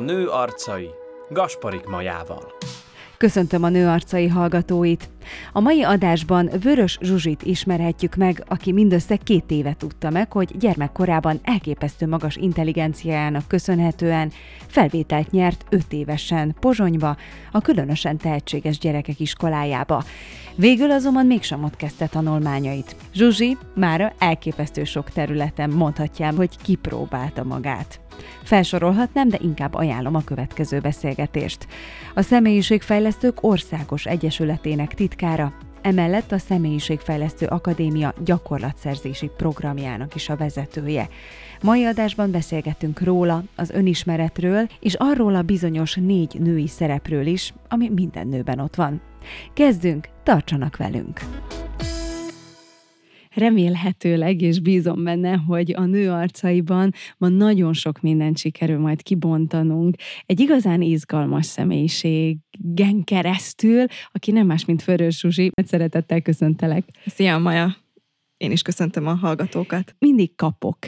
nő arcai Gasparik Majával. Köszöntöm a nő arcai hallgatóit! A mai adásban Vörös Zsuzsit ismerhetjük meg, aki mindössze két éve tudta meg, hogy gyermekkorában elképesztő magas intelligenciájának köszönhetően felvételt nyert öt évesen Pozsonyba, a különösen tehetséges gyerekek iskolájába. Végül azonban mégsem ott kezdte tanulmányait. Zsuzsi már elképesztő sok területen mondhatjám, hogy kipróbálta magát. Felsorolhatnám, de inkább ajánlom a következő beszélgetést. A Személyiségfejlesztők Országos Egyesületének titkára, emellett a Személyiségfejlesztő Akadémia gyakorlatszerzési programjának is a vezetője. Mai adásban beszélgettünk róla, az önismeretről, és arról a bizonyos négy női szerepről is, ami minden nőben ott van. Kezdünk, tartsanak velünk! Remélhetőleg, és bízom benne, hogy a nő arcaiban ma nagyon sok mindent sikerül majd kibontanunk. Egy igazán izgalmas személyiségen keresztül, aki nem más, mint Förös Zsuzsi. Szeretettel köszöntelek. Szia, Maja! Én is köszöntöm a hallgatókat. Mindig kapok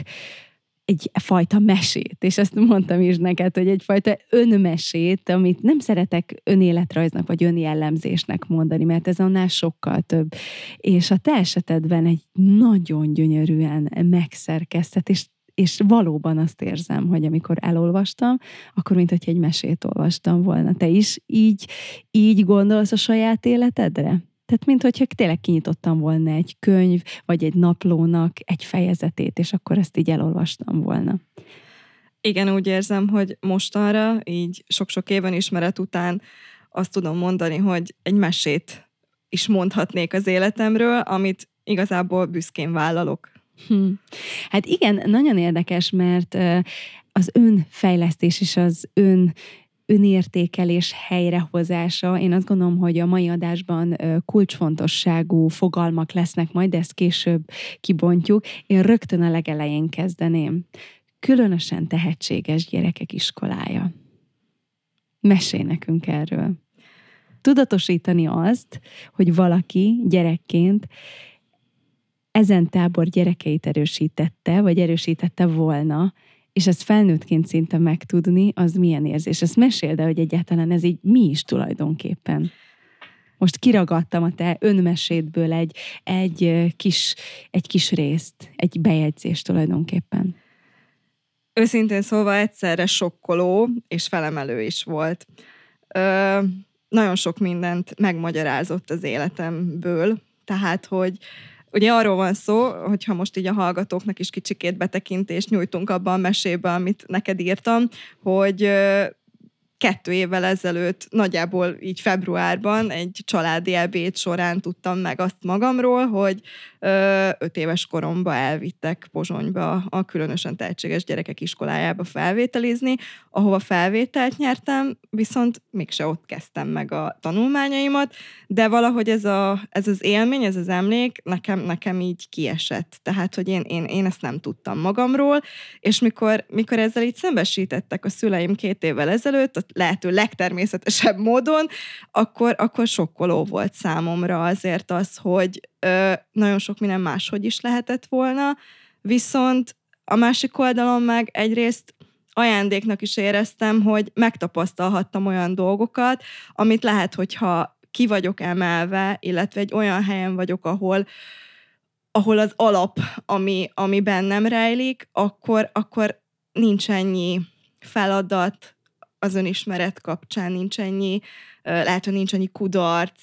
egyfajta mesét, és ezt mondtam is neked, hogy egyfajta önmesét, amit nem szeretek önéletrajznak vagy önjellemzésnek mondani, mert ez annál sokkal több. És a te esetedben egy nagyon gyönyörűen megszerkesztett, és és valóban azt érzem, hogy amikor elolvastam, akkor mint hogy egy mesét olvastam volna. Te is így, így gondolsz a saját életedre? Tehát, mint hogyha tényleg kinyitottam volna egy könyv, vagy egy naplónak egy fejezetét, és akkor ezt így elolvastam volna. Igen, úgy érzem, hogy mostanra, így sok-sok éven ismeret után azt tudom mondani, hogy egy mesét is mondhatnék az életemről, amit igazából büszkén vállalok. Hm. Hát igen, nagyon érdekes, mert az önfejlesztés és az ön önértékelés helyrehozása. Én azt gondolom, hogy a mai adásban kulcsfontosságú fogalmak lesznek, majd ezt később kibontjuk. Én rögtön a legelején kezdeném. Különösen tehetséges gyerekek iskolája. Mesélj nekünk erről. Tudatosítani azt, hogy valaki gyerekként ezen tábor gyerekeit erősítette, vagy erősítette volna, és ezt felnőttként szinte megtudni, az milyen érzés. Ezt meséld el, hogy egyáltalán ez így mi is tulajdonképpen. Most kiragadtam a te önmesédből egy, egy, kis, egy kis részt, egy bejegyzést tulajdonképpen. Őszintén szólva egyszerre sokkoló és felemelő is volt. Ö, nagyon sok mindent megmagyarázott az életemből, tehát, hogy Ugye arról van szó, hogyha most így a hallgatóknak is kicsikét betekintést nyújtunk abban a mesébe, amit neked írtam, hogy kettő évvel ezelőtt, nagyjából így februárban egy családi ebéd során tudtam meg azt magamról, hogy öt éves koromba elvittek Pozsonyba a különösen tehetséges gyerekek iskolájába felvételizni, ahova felvételt nyertem, viszont mégse ott kezdtem meg a tanulmányaimat, de valahogy ez, a, ez az élmény, ez az emlék nekem, nekem így kiesett. Tehát, hogy én, én, én ezt nem tudtam magamról, és mikor, mikor ezzel így szembesítettek a szüleim két évvel ezelőtt, lehető legtermészetesebb módon, akkor, akkor sokkoló volt számomra azért az, hogy ö, nagyon sok minden máshogy is lehetett volna, viszont a másik oldalon meg egyrészt ajándéknak is éreztem, hogy megtapasztalhattam olyan dolgokat, amit lehet, hogyha ki vagyok emelve, illetve egy olyan helyen vagyok, ahol, ahol az alap, ami, ami bennem rejlik, akkor, akkor nincs ennyi feladat az önismeret kapcsán, nincs ennyi, lehet, hogy nincs ennyi kudarc,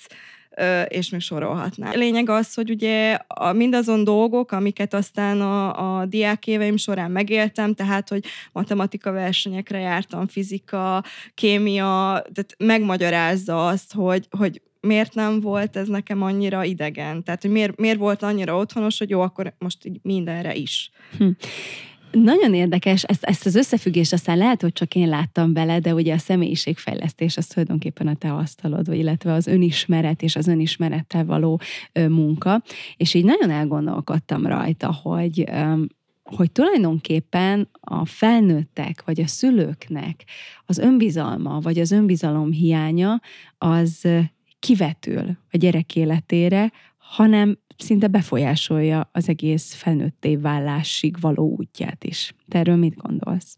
és még sorolhatnám. A lényeg az, hogy ugye a, mindazon dolgok, amiket aztán a, a diák éveim során megéltem, tehát, hogy matematika versenyekre jártam, fizika, kémia, tehát megmagyarázza azt, hogy, hogy miért nem volt ez nekem annyira idegen? Tehát, hogy miért, miért volt annyira otthonos, hogy jó, akkor most így mindenre is. Hm. Nagyon érdekes, ezt, ezt az összefüggést aztán lehet, hogy csak én láttam bele, de ugye a személyiségfejlesztés az tulajdonképpen a te asztalod, vagy illetve az önismeret és az önismerettel való ö, munka. És így nagyon elgondolkodtam rajta, hogy ö, hogy tulajdonképpen a felnőttek vagy a szülőknek az önbizalma vagy az önbizalom hiánya az kivetül a gyerek életére, hanem szinte befolyásolja az egész felnőtté válásig való útját is. Te erről mit gondolsz?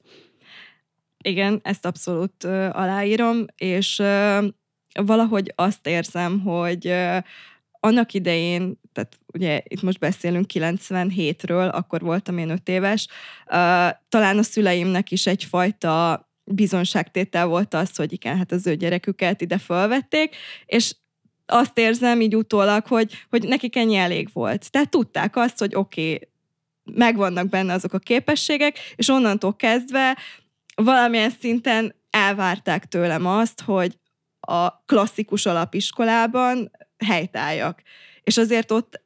Igen, ezt abszolút ö, aláírom, és ö, valahogy azt érzem, hogy ö, annak idején, tehát ugye itt most beszélünk 97-ről, akkor voltam én öt éves, ö, talán a szüleimnek is egyfajta bizonságtétel volt az, hogy igen, hát az ő gyereküket ide felvették, és azt érzem így utólag, hogy, hogy nekik ennyi elég volt. Tehát tudták azt, hogy oké, okay, megvannak benne azok a képességek, és onnantól kezdve valamilyen szinten elvárták tőlem azt, hogy a klasszikus alapiskolában helytálljak. És azért ott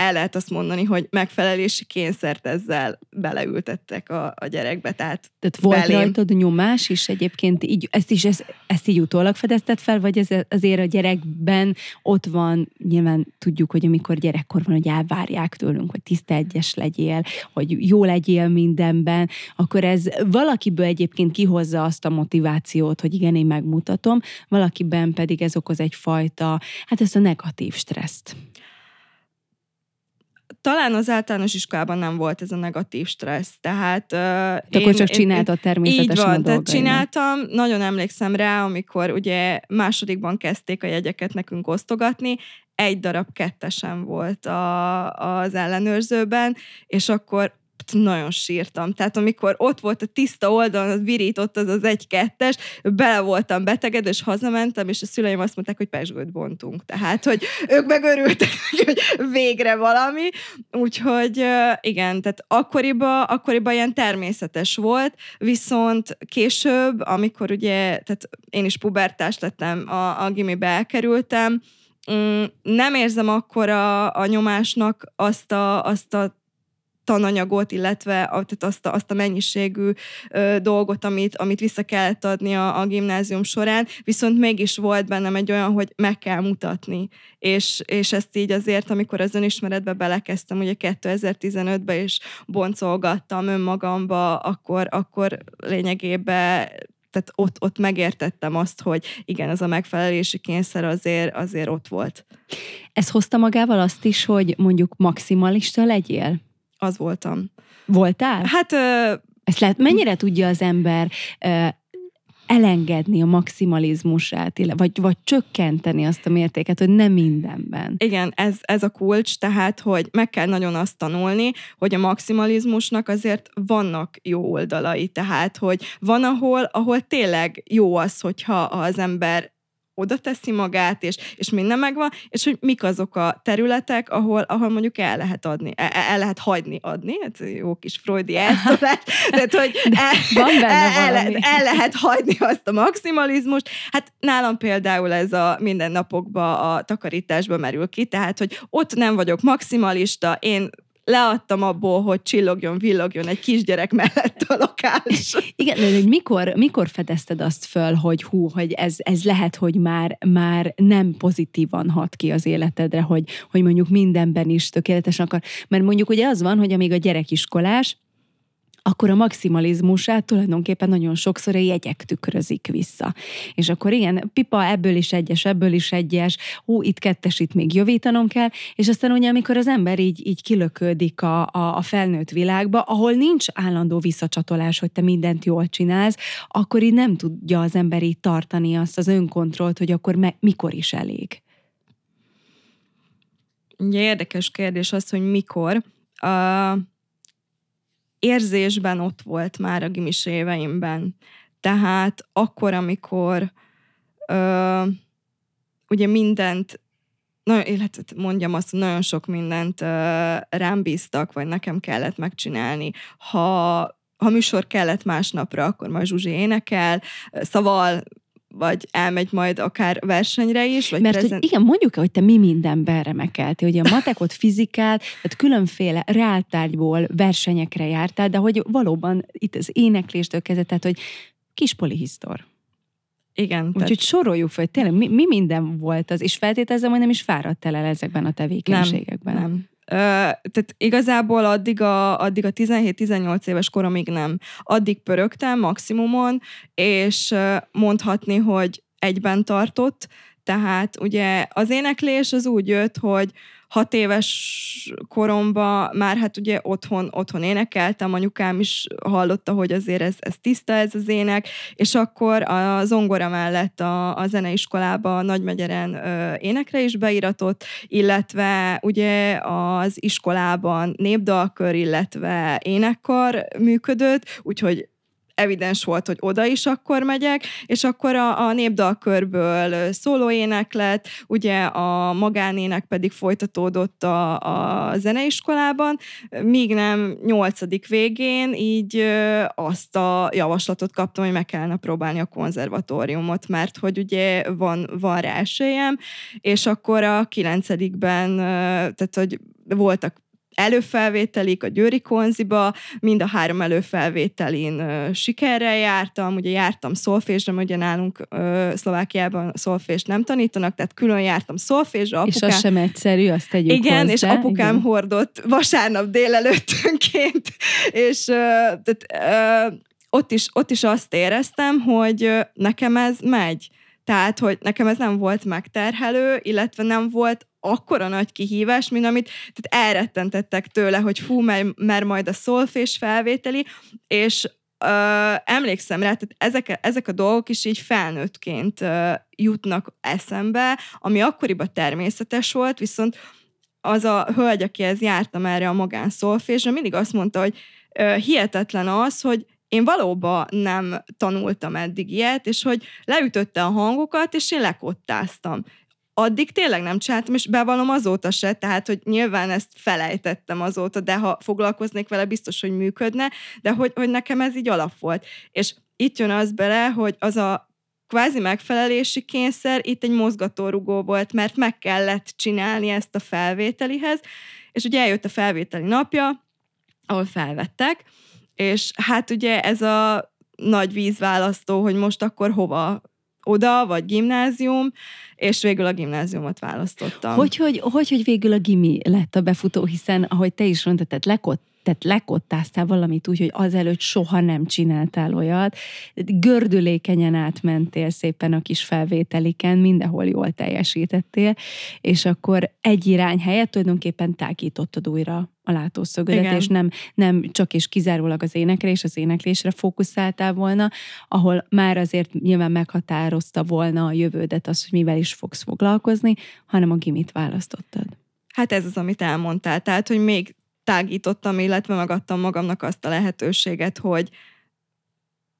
el lehet azt mondani, hogy megfelelési kényszert ezzel beleültettek a, a gyerekbe. Tehát, tehát volt belém. rajtad nyomás is egyébként, így, ezt is ezt, ezt így utólag fedezted fel, vagy ez azért a gyerekben ott van, nyilván tudjuk, hogy amikor gyerekkor van, hogy elvárják tőlünk, hogy tiszta egyes legyél, hogy jó legyél mindenben, akkor ez valakiből egyébként kihozza azt a motivációt, hogy igen, én megmutatom, valakiben pedig ez okoz egyfajta, hát ezt a negatív stresszt talán az általános iskolában nem volt ez a negatív stressz, tehát... Uh, én, akkor csak csináltad természetesen Így van, a tehát csináltam, nagyon emlékszem rá, amikor ugye másodikban kezdték a jegyeket nekünk osztogatni, egy darab kettesen volt a, az ellenőrzőben, és akkor nagyon sírtam. Tehát amikor ott volt a tiszta oldalon, az virított az az egy-kettes, bele voltam beteged, és hazamentem, és a szüleim azt mondták, hogy pesgőt bontunk. Tehát, hogy ők megörültek, hogy végre valami. Úgyhogy igen, tehát akkoriban, akkoriban ilyen természetes volt, viszont később, amikor ugye, tehát én is pubertás lettem, a, a gimibe elkerültem, mm, nem érzem akkor a, a nyomásnak azt a, azt a tananyagot, illetve tehát azt, a, azt a mennyiségű ö, dolgot, amit, amit vissza kellett adni a, a gimnázium során, viszont mégis volt bennem egy olyan, hogy meg kell mutatni. És, és ezt így azért, amikor az önismeretbe belekezdtem, ugye 2015-ben is boncolgattam önmagamba, akkor, akkor lényegében tehát ott, ott megértettem azt, hogy igen, az a megfelelési kényszer azért, azért ott volt. Ez hozta magával azt is, hogy mondjuk maximalista legyél? Az voltam. Voltál? Hát... Ö... Ezt lehet, mennyire tudja az ember ö, elengedni a maximalizmusát, vagy, vagy csökkenteni azt a mértéket, hogy nem mindenben. Igen, ez, ez a kulcs, tehát, hogy meg kell nagyon azt tanulni, hogy a maximalizmusnak azért vannak jó oldalai, tehát, hogy van, ahol, ahol tényleg jó az, hogyha az ember oda teszi magát, és, és minden megvan, és hogy mik azok a területek, ahol, ahol mondjuk el lehet adni, el, el lehet hagyni adni, hát jó kis freudi elszólás, tehát hogy el, Van benne el, el, el lehet hagyni azt a maximalizmust. Hát nálam például ez a mindennapokban a takarításba merül ki, tehát hogy ott nem vagyok maximalista, én leadtam abból, hogy csillogjon, villogjon egy kisgyerek mellett a lokális. Igen, de hogy mikor, mikor fedezted azt föl, hogy hú, hogy ez, ez lehet, hogy már, már nem pozitívan hat ki az életedre, hogy, hogy mondjuk mindenben is tökéletes akar. Mert mondjuk ugye az van, hogy amíg a gyerekiskolás, akkor a maximalizmusát tulajdonképpen nagyon sokszor a jegyek tükrözik vissza. És akkor igen, pipa, ebből is egyes, ebből is egyes, hú, itt kettes, itt még javítanom kell, és aztán ugye, amikor az ember így, így kilöködik a, a, a felnőtt világba, ahol nincs állandó visszacsatolás, hogy te mindent jól csinálsz, akkor így nem tudja az ember így tartani azt az önkontrollt, hogy akkor me, mikor is elég. Ugye érdekes kérdés az, hogy mikor. Uh, érzésben ott volt már a gimis éveimben. Tehát akkor, amikor ö, ugye mindent, nagyon, illetve mondjam azt, nagyon sok mindent ö, rám bíztak, vagy nekem kellett megcsinálni. Ha ha műsor kellett másnapra, akkor majd Zsuzsi énekel, szaval vagy elmegy majd akár versenyre is. Vagy Mert prezent... hogy igen, mondjuk hogy te mi mindenben remekeltél, hogy a matekot, fizikát, tehát különféle reáltárgyból versenyekre jártál, de hogy valóban itt az énekléstől kezdve, tehát hogy kis polihisztor. Igen. Úgyhogy tehát... soroljuk fel, hogy tényleg mi, mi minden volt az, és feltételezem, hogy nem is fáradtál el ezekben a tevékenységekben. Nem, nem tehát igazából addig a, addig a 17-18 éves koromig nem. Addig pörögtem maximumon, és mondhatni, hogy egyben tartott, Tehát ugye az éneklés az úgy jött, hogy hat éves koromban már hát ugye otthon, otthon énekeltem, anyukám is hallotta, hogy azért ez, ez tiszta ez az ének, és akkor a zongora mellett a, a zeneiskolába Nagymegyeren ö, énekre is beiratott, illetve ugye az iskolában népdalkör, illetve énekkar működött, úgyhogy evidens volt, hogy oda is akkor megyek, és akkor a, a népdalkörből szólóének ugye a magánének pedig folytatódott a, a zeneiskolában, míg nem nyolcadik végén így azt a javaslatot kaptam, hogy meg kellene próbálni a konzervatóriumot, mert hogy ugye van, van rá esélyem, és akkor a kilencedikben, tehát hogy voltak előfelvételik a Győri Konziba, mind a három előfelvételin ö, sikerrel jártam, ugye jártam szolfésre, ugye nálunk ö, Szlovákiában szolfést nem tanítanak, tehát külön jártam szolfésre. Apukám, és az sem egyszerű, azt tegyük Igen, hozzá. és apukám igen. hordott vasárnap délelőttönként, és ö, tehát, ö, ott, is, ott is azt éreztem, hogy nekem ez megy. Tehát, hogy nekem ez nem volt megterhelő, illetve nem volt akkora nagy kihívás, mint amit tehát elrettentettek tőle, hogy fú, mert, majd a szolfés felvételi, és ö, emlékszem rá, tehát ezek, ezek a dolgok is így felnőttként ö, jutnak eszembe, ami akkoriban természetes volt, viszont az a hölgy, akihez jártam erre a magán szolfésre, mindig azt mondta, hogy ö, hihetetlen az, hogy én valóban nem tanultam eddig ilyet, és hogy leütötte a hangokat, és én lekottáztam addig tényleg nem csináltam, és bevallom azóta se, tehát, hogy nyilván ezt felejtettem azóta, de ha foglalkoznék vele, biztos, hogy működne, de hogy, hogy nekem ez így alap volt. És itt jön az bele, hogy az a kvázi megfelelési kényszer itt egy mozgatórugó volt, mert meg kellett csinálni ezt a felvételihez, és ugye eljött a felvételi napja, ahol felvettek, és hát ugye ez a nagy vízválasztó, hogy most akkor hova oda, vagy gimnázium, és végül a gimnáziumot választottam. Hogy, hogy, hogy, hogy végül a gimi lett a befutó, hiszen ahogy te is mondtad, lekott tehát lekottáztál valamit úgy, hogy azelőtt soha nem csináltál olyat, gördülékenyen átmentél szépen a kis felvételiken, mindenhol jól teljesítettél, és akkor egy irány helyett tulajdonképpen tágítottad újra a látószögödet, Igen. és nem, nem csak és kizárólag az énekre és az éneklésre fókuszáltál volna, ahol már azért nyilván meghatározta volna a jövődet az, hogy mivel is fogsz foglalkozni, hanem a gimit választottad. Hát ez az, amit elmondtál. Tehát, hogy még tágítottam, illetve megadtam magamnak azt a lehetőséget, hogy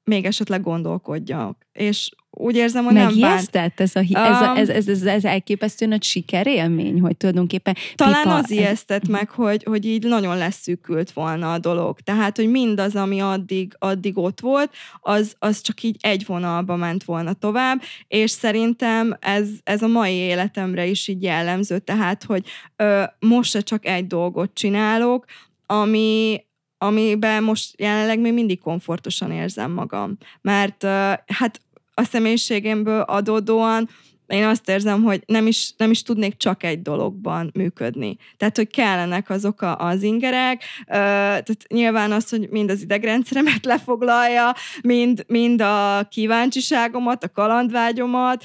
még esetleg gondolkodjak. És úgy érzem, hogy nem bánt. ez, a, ez, a, ez, ez, ez, ez elképesztő nagy sikerélmény, hogy tulajdonképpen... Talán pipa, az ijesztett ez... meg, hogy, hogy így nagyon leszűkült volna a dolog. Tehát, hogy mindaz, ami addig, addig ott volt, az, az csak így egy vonalba ment volna tovább, és szerintem ez, ez a mai életemre is így jellemző, tehát, hogy ö, most se csak egy dolgot csinálok, ami, amiben most jelenleg még mindig komfortosan érzem magam. Mert hát a személyiségemből adódóan én azt érzem, hogy nem is, nem is tudnék csak egy dologban működni. Tehát, hogy kellenek azok a, az ingerek, tehát nyilván az, hogy mind az idegrendszeremet lefoglalja, mind, mind a kíváncsiságomat, a kalandvágyomat,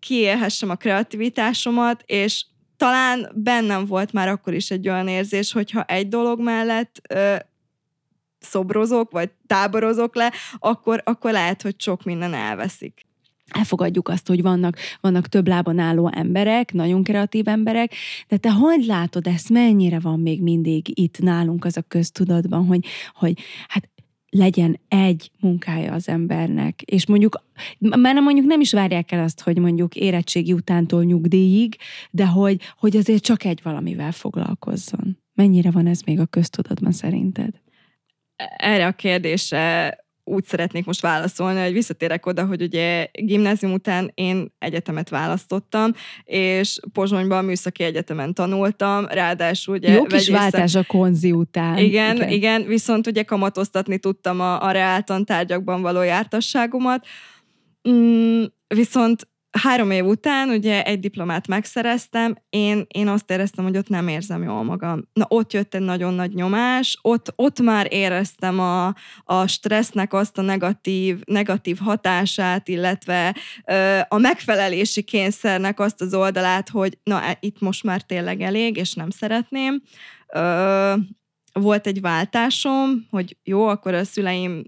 kiélhessem a kreativitásomat, és talán bennem volt már akkor is egy olyan érzés, hogyha egy dolog mellett szobrozok, vagy táborozok le, akkor, akkor lehet, hogy sok minden elveszik. Elfogadjuk azt, hogy vannak, vannak több lábon álló emberek, nagyon kreatív emberek, de te hogy látod ezt, mennyire van még mindig itt nálunk az a köztudatban, hogy, hogy hát legyen egy munkája az embernek, és mondjuk, mert mondjuk nem is várják el azt, hogy mondjuk érettségi utántól nyugdíjig, de hogy, hogy azért csak egy valamivel foglalkozzon. Mennyire van ez még a köztudatban szerinted? erre a kérdésre úgy szeretnék most válaszolni, hogy visszatérek oda, hogy ugye gimnázium után én egyetemet választottam, és Pozsonyban Műszaki Egyetemen tanultam, ráadásul ugye... Jó kis váltás a konzi után. Igen, igen, igen, viszont ugye kamatoztatni tudtam a, a reáltan tárgyakban való jártasságomat, mm, viszont három év után ugye egy diplomát megszereztem, én, én azt éreztem, hogy ott nem érzem jól magam. Na ott jött egy nagyon nagy nyomás, ott, ott már éreztem a, a stressznek azt a negatív, negatív hatását, illetve ö, a megfelelési kényszernek azt az oldalát, hogy na e, itt most már tényleg elég, és nem szeretném. Ö, volt egy váltásom, hogy jó, akkor a szüleim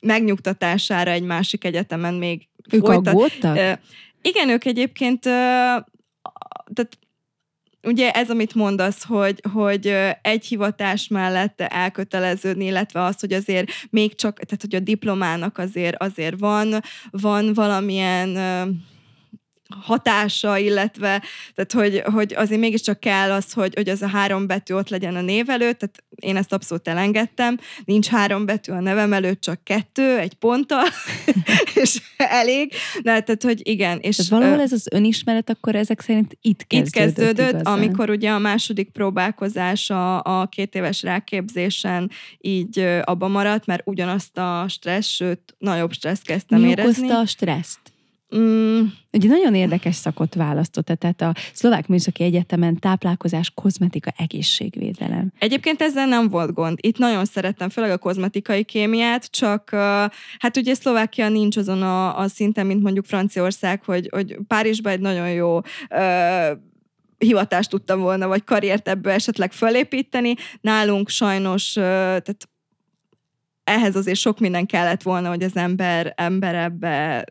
megnyugtatására egy másik egyetemen még ők folytat. aggódtak? Igen, ők egyébként, tehát ugye ez, amit mondasz, hogy, hogy egy hivatás mellett elköteleződni, illetve az, hogy azért még csak, tehát hogy a diplomának azért, azért van, van valamilyen hatása, illetve tehát hogy, hogy azért mégiscsak kell az, hogy, hogy az a három betű ott legyen a név előtt, tehát én ezt abszolút elengedtem, nincs három betű a nevem előtt, csak kettő, egy ponttal, és elég, de tehát, hogy igen. És, tehát valahol ez az önismeret akkor ezek szerint itt kezdődött Itt kezdődött, igazán. amikor ugye a második próbálkozás a, a két éves ráképzésen így abba maradt, mert ugyanazt a stressz, sőt, nagyobb stressz kezdtem Mi érezni. A stresszt? Mm. Ugye nagyon érdekes szakot választott, tehát a Szlovák Műszaki Egyetemen táplálkozás, kozmetika, egészségvédelem. Egyébként ezzel nem volt gond. Itt nagyon szerettem, főleg a kozmetikai kémiát, csak hát ugye Szlovákia nincs azon a, a szinten, mint mondjuk Franciaország, hogy, hogy Párizsban egy nagyon jó uh, hivatást tudtam volna, vagy karriert ebből esetleg fölépíteni. Nálunk sajnos, tehát ehhez azért sok minden kellett volna, hogy az ember, ember ebbe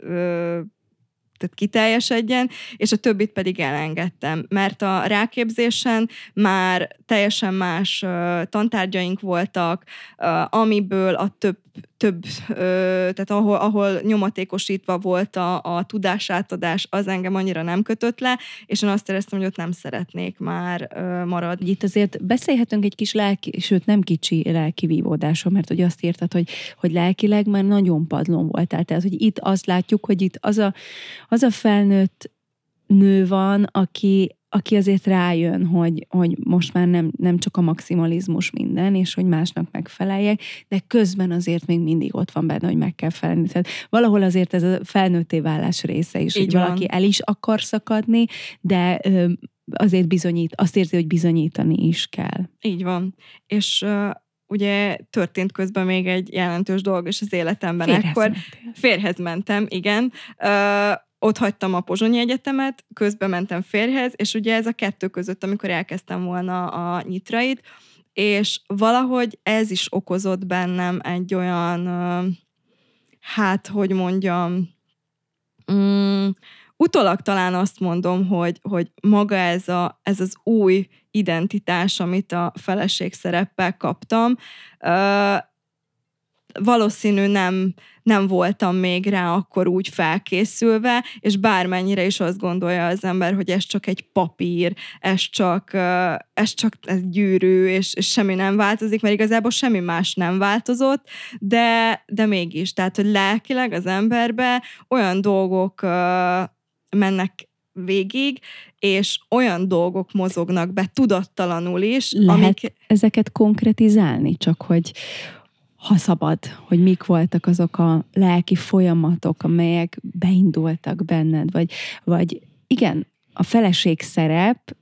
tehát kiteljesedjen, és a többit pedig elengedtem, mert a ráképzésen már teljesen más tantárgyaink voltak, amiből a több több, tehát ahol, ahol nyomatékosítva volt a, a tudásátadás, az engem annyira nem kötött le, és én azt éreztem, hogy ott nem szeretnék már maradni. Itt azért beszélhetünk egy kis lelki, sőt nem kicsi lelki vívódásról, mert hogy azt írtad, hogy, hogy lelkileg már nagyon padlón voltál. Tehát, hogy itt azt látjuk, hogy itt az a, az a felnőtt nő van, aki aki azért rájön, hogy, hogy most már nem, nem csak a maximalizmus minden, és hogy másnak megfeleljek, de közben azért még mindig ott van benne, hogy meg kell felelni. Tehát valahol azért ez a felnőtté válás része is, Így hogy van. valaki el is akar szakadni, de azért bizonyít, azt érzi, hogy bizonyítani is kell. Így van. És uh, ugye történt közben még egy jelentős dolog is az életemben. Férhez Ekkor mentél. férhez mentem, igen. Uh, ott hagytam a Pozsonyi Egyetemet, közben mentem férhez, és ugye ez a kettő között, amikor elkezdtem volna a nyitrait, és valahogy ez is okozott bennem egy olyan, hát, hogy mondjam, um, utólag talán azt mondom, hogy, hogy maga ez, a, ez az új identitás, amit a feleség szereppel kaptam, valószínű nem, nem voltam még rá akkor úgy felkészülve, és bármennyire is azt gondolja az ember, hogy ez csak egy papír, ez csak, ez csak egy gyűrű, és, és semmi nem változik, mert igazából semmi más nem változott, de, de mégis, tehát, hogy lelkileg az emberbe olyan dolgok mennek végig, és olyan dolgok mozognak be tudattalanul is, Lehet amik... ezeket konkretizálni, csak hogy, ha szabad, hogy mik voltak azok a lelki folyamatok, amelyek beindultak benned, vagy, vagy igen, a feleség szerep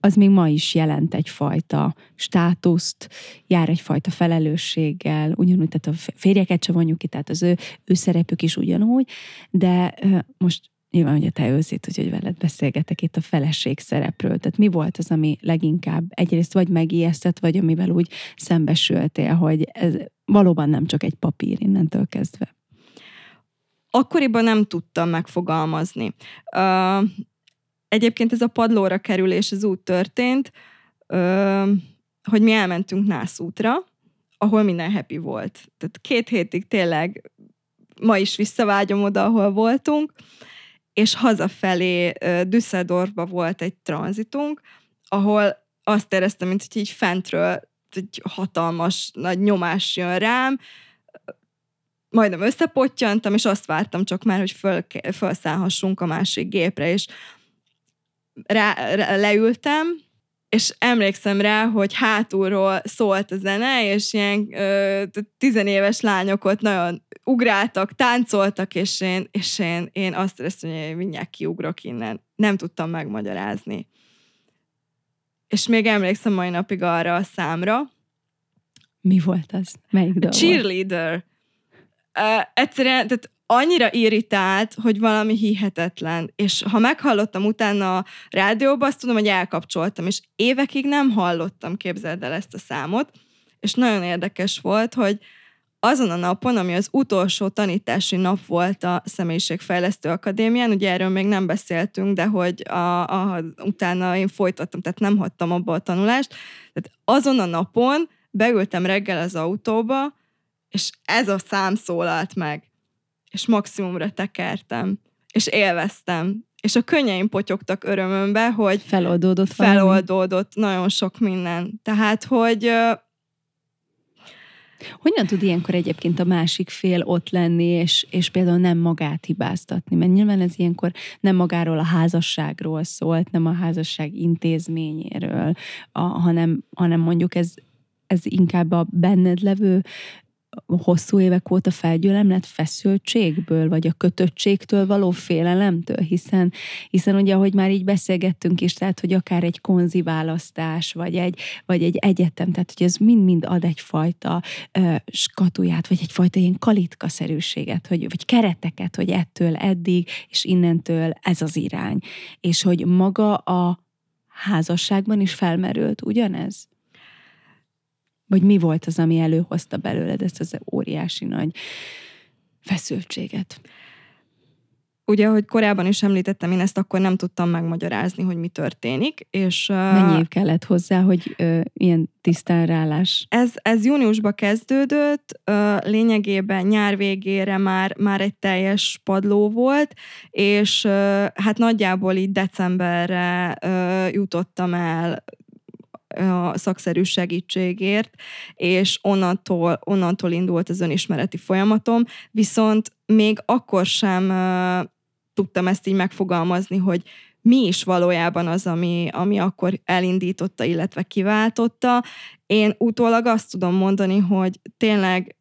az még ma is jelent egyfajta státuszt, jár egyfajta felelősséggel, ugyanúgy, tehát a férjeket se vonjuk ki, tehát az ő, ő szerepük is ugyanúgy, de most nyilván ugye te őszít, hogy veled beszélgetek itt a feleség szerepről. Tehát mi volt az, ami leginkább egyrészt vagy megijesztett, vagy amivel úgy szembesültél, hogy ez valóban nem csak egy papír innentől kezdve? Akkoriban nem tudtam megfogalmazni. Uh, egyébként ez a padlóra kerülés az úgy történt, uh, hogy mi elmentünk Nászútra, ahol minden happy volt. Tehát két hétig tényleg ma is visszavágyom oda, ahol voltunk, és hazafelé Düsseldorfba volt egy tranzitunk, ahol azt éreztem, mint hogy így fentről egy hatalmas nagy nyomás jön rám, majdnem összepottyantam, és azt vártam csak már, hogy föl, felszállhassunk a másik gépre, és rá, rá, leültem, és emlékszem rá, hogy hátulról szólt a zene, és ilyen ö, tizenéves lányok ott nagyon ugráltak, táncoltak, és én, és én, én azt éreztem, hogy mindjárt kiugrok innen. Nem tudtam megmagyarázni. És még emlékszem mai napig arra a számra. Mi volt az? Melyik dal Cheerleader. Uh, egyszerűen, tehát annyira irritált, hogy valami hihetetlen. És ha meghallottam utána a rádióba, azt tudom, hogy elkapcsoltam, és évekig nem hallottam, képzeld el ezt a számot, és nagyon érdekes volt, hogy azon a napon, ami az utolsó tanítási nap volt a Személyiségfejlesztő Akadémián, ugye erről még nem beszéltünk, de hogy a, a, utána én folytattam, tehát nem hagytam abba a tanulást. Tehát azon a napon beültem reggel az autóba, és ez a szám szólalt meg és maximumra tekertem, és élveztem. És a könnyeim potyogtak örömömbe, hogy feloldódott, feloldódott valami. nagyon sok minden. Tehát, hogy hogyan tud ilyenkor egyébként a másik fél ott lenni, és, és például nem magát hibáztatni? Mert nyilván ez ilyenkor nem magáról a házasságról szólt, nem a házasság intézményéről, a, hanem, hanem mondjuk ez, ez inkább a benned levő hosszú évek óta felgyülemlett feszültségből, vagy a kötöttségtől való félelemtől, hiszen, hiszen ugye, ahogy már így beszélgettünk is, tehát, hogy akár egy konzi választás, vagy egy, vagy egy egyetem, tehát, hogy ez mind-mind ad egyfajta uh, skatuját, vagy egyfajta ilyen kalitkaszerűséget, hogy, vagy kereteket, hogy ettől eddig, és innentől ez az irány. És hogy maga a házasságban is felmerült ugyanez? Vagy mi volt az, ami előhozta belőled ezt az óriási nagy feszültséget? Ugye, ahogy korábban is említettem, én ezt akkor nem tudtam megmagyarázni, hogy mi történik. És, Mennyi év kellett hozzá, hogy ö, ilyen tisztán rálás? Ez, ez júniusba kezdődött, ö, lényegében nyár végére már, már egy teljes padló volt, és ö, hát nagyjából így decemberre ö, jutottam el a szakszerű segítségért, és onnantól, onnantól indult az önismereti folyamatom, viszont még akkor sem uh, tudtam ezt így megfogalmazni, hogy mi is valójában az, ami, ami akkor elindította, illetve kiváltotta. Én utólag azt tudom mondani, hogy tényleg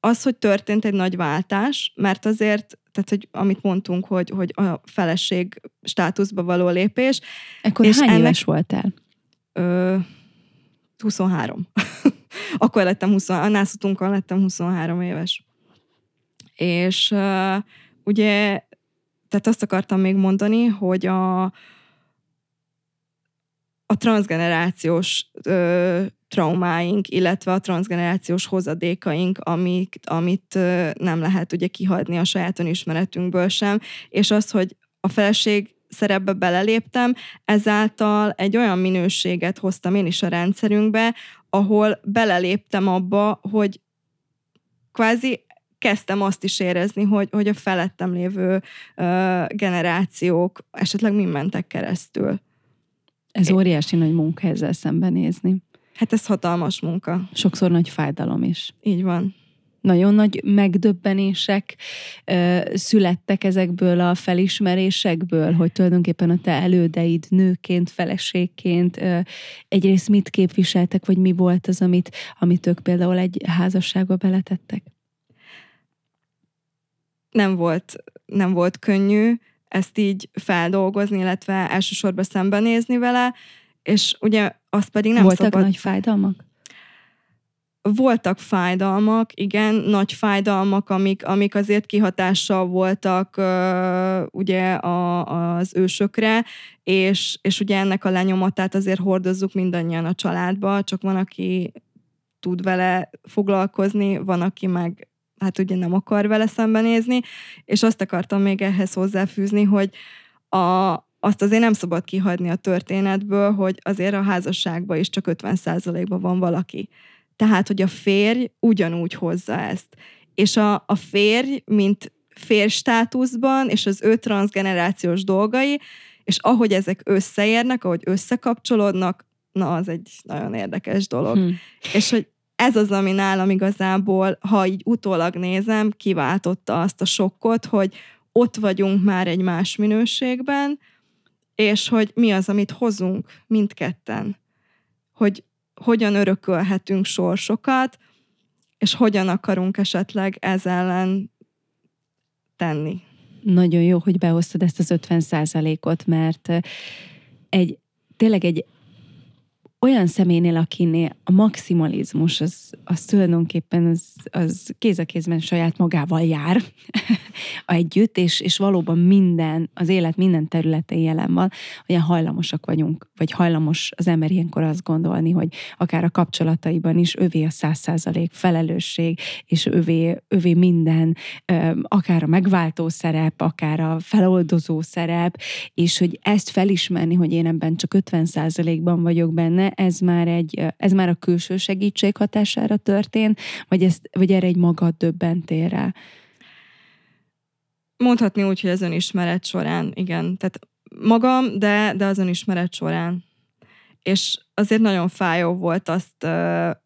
az, hogy történt egy nagy váltás, mert azért, tehát, hogy amit mondtunk, hogy, hogy a feleség státuszba való lépés. Ekkor és hány ennek, éves voltál? Ö, 23. Akkor lettem 20, a nászutunkon lettem 23 éves. És uh, ugye, tehát azt akartam még mondani, hogy a, a transgenerációs ö, traumáink, illetve a transgenerációs hozadékaink, amit ö, nem lehet ugye kihagyni a saját önismeretünkből sem, és az, hogy a feleség szerepbe beleléptem, ezáltal egy olyan minőséget hoztam én is a rendszerünkbe, ahol beleléptem abba, hogy kvázi kezdtem azt is érezni, hogy, hogy a felettem lévő uh, generációk esetleg mi mentek keresztül. Ez óriási nagy munka ezzel szembenézni. Hát ez hatalmas munka. Sokszor nagy fájdalom is. Így van nagyon nagy megdöbbenések ö, születtek ezekből a felismerésekből, hogy tulajdonképpen a te elődeid nőként, feleségként ö, egyrészt mit képviseltek, vagy mi volt az, amit, amit ők például egy házasságba beletettek? Nem volt, nem volt könnyű ezt így feldolgozni, illetve elsősorban szembenézni vele, és ugye azt pedig nem Voltak szabad... nagy fájdalmak? Voltak fájdalmak, igen, nagy fájdalmak, amik, amik azért kihatással voltak uh, ugye a, az ősökre, és, és ugye ennek a lenyomatát azért hordozzuk mindannyian a családba, csak van, aki tud vele foglalkozni, van, aki meg hát ugye nem akar vele szembenézni, és azt akartam még ehhez hozzáfűzni, hogy a, azt azért nem szabad kihagyni a történetből, hogy azért a házasságban is csak 50%-ban van valaki. Tehát, hogy a férj ugyanúgy hozza ezt. És a, a férj, mint férj-státuszban, és az ő transgenerációs dolgai, és ahogy ezek összeérnek, ahogy összekapcsolódnak, na, az egy nagyon érdekes dolog. Hmm. És hogy ez az, ami nálam igazából, ha így utólag nézem, kiváltotta azt a sokkot, hogy ott vagyunk már egy más minőségben, és hogy mi az, amit hozunk mindketten. Hogy hogyan örökölhetünk sorsokat, és hogyan akarunk esetleg ez ellen tenni. Nagyon jó, hogy behoztad ezt az 50 ot mert egy, tényleg egy olyan személynél, akinél a maximalizmus, az, az tulajdonképpen az, az kéz a kézben saját magával jár együtt, és, és valóban minden, az élet minden területén jelen van, olyan hajlamosak vagyunk, vagy hajlamos az ember ilyenkor azt gondolni, hogy akár a kapcsolataiban is övé a száz százalék felelősség, és övé, övé minden, akár a megváltó szerep, akár a feloldozó szerep, és hogy ezt felismerni, hogy én ebben csak 50 százalékban vagyok benne, ez már, egy, ez már a külső segítség hatására történt, vagy, ez, vagy erre egy magad döbbentél rá? Mondhatni úgy, hogy az önismeret során, igen. Tehát magam, de, de az önismeret során. És azért nagyon fájó volt azt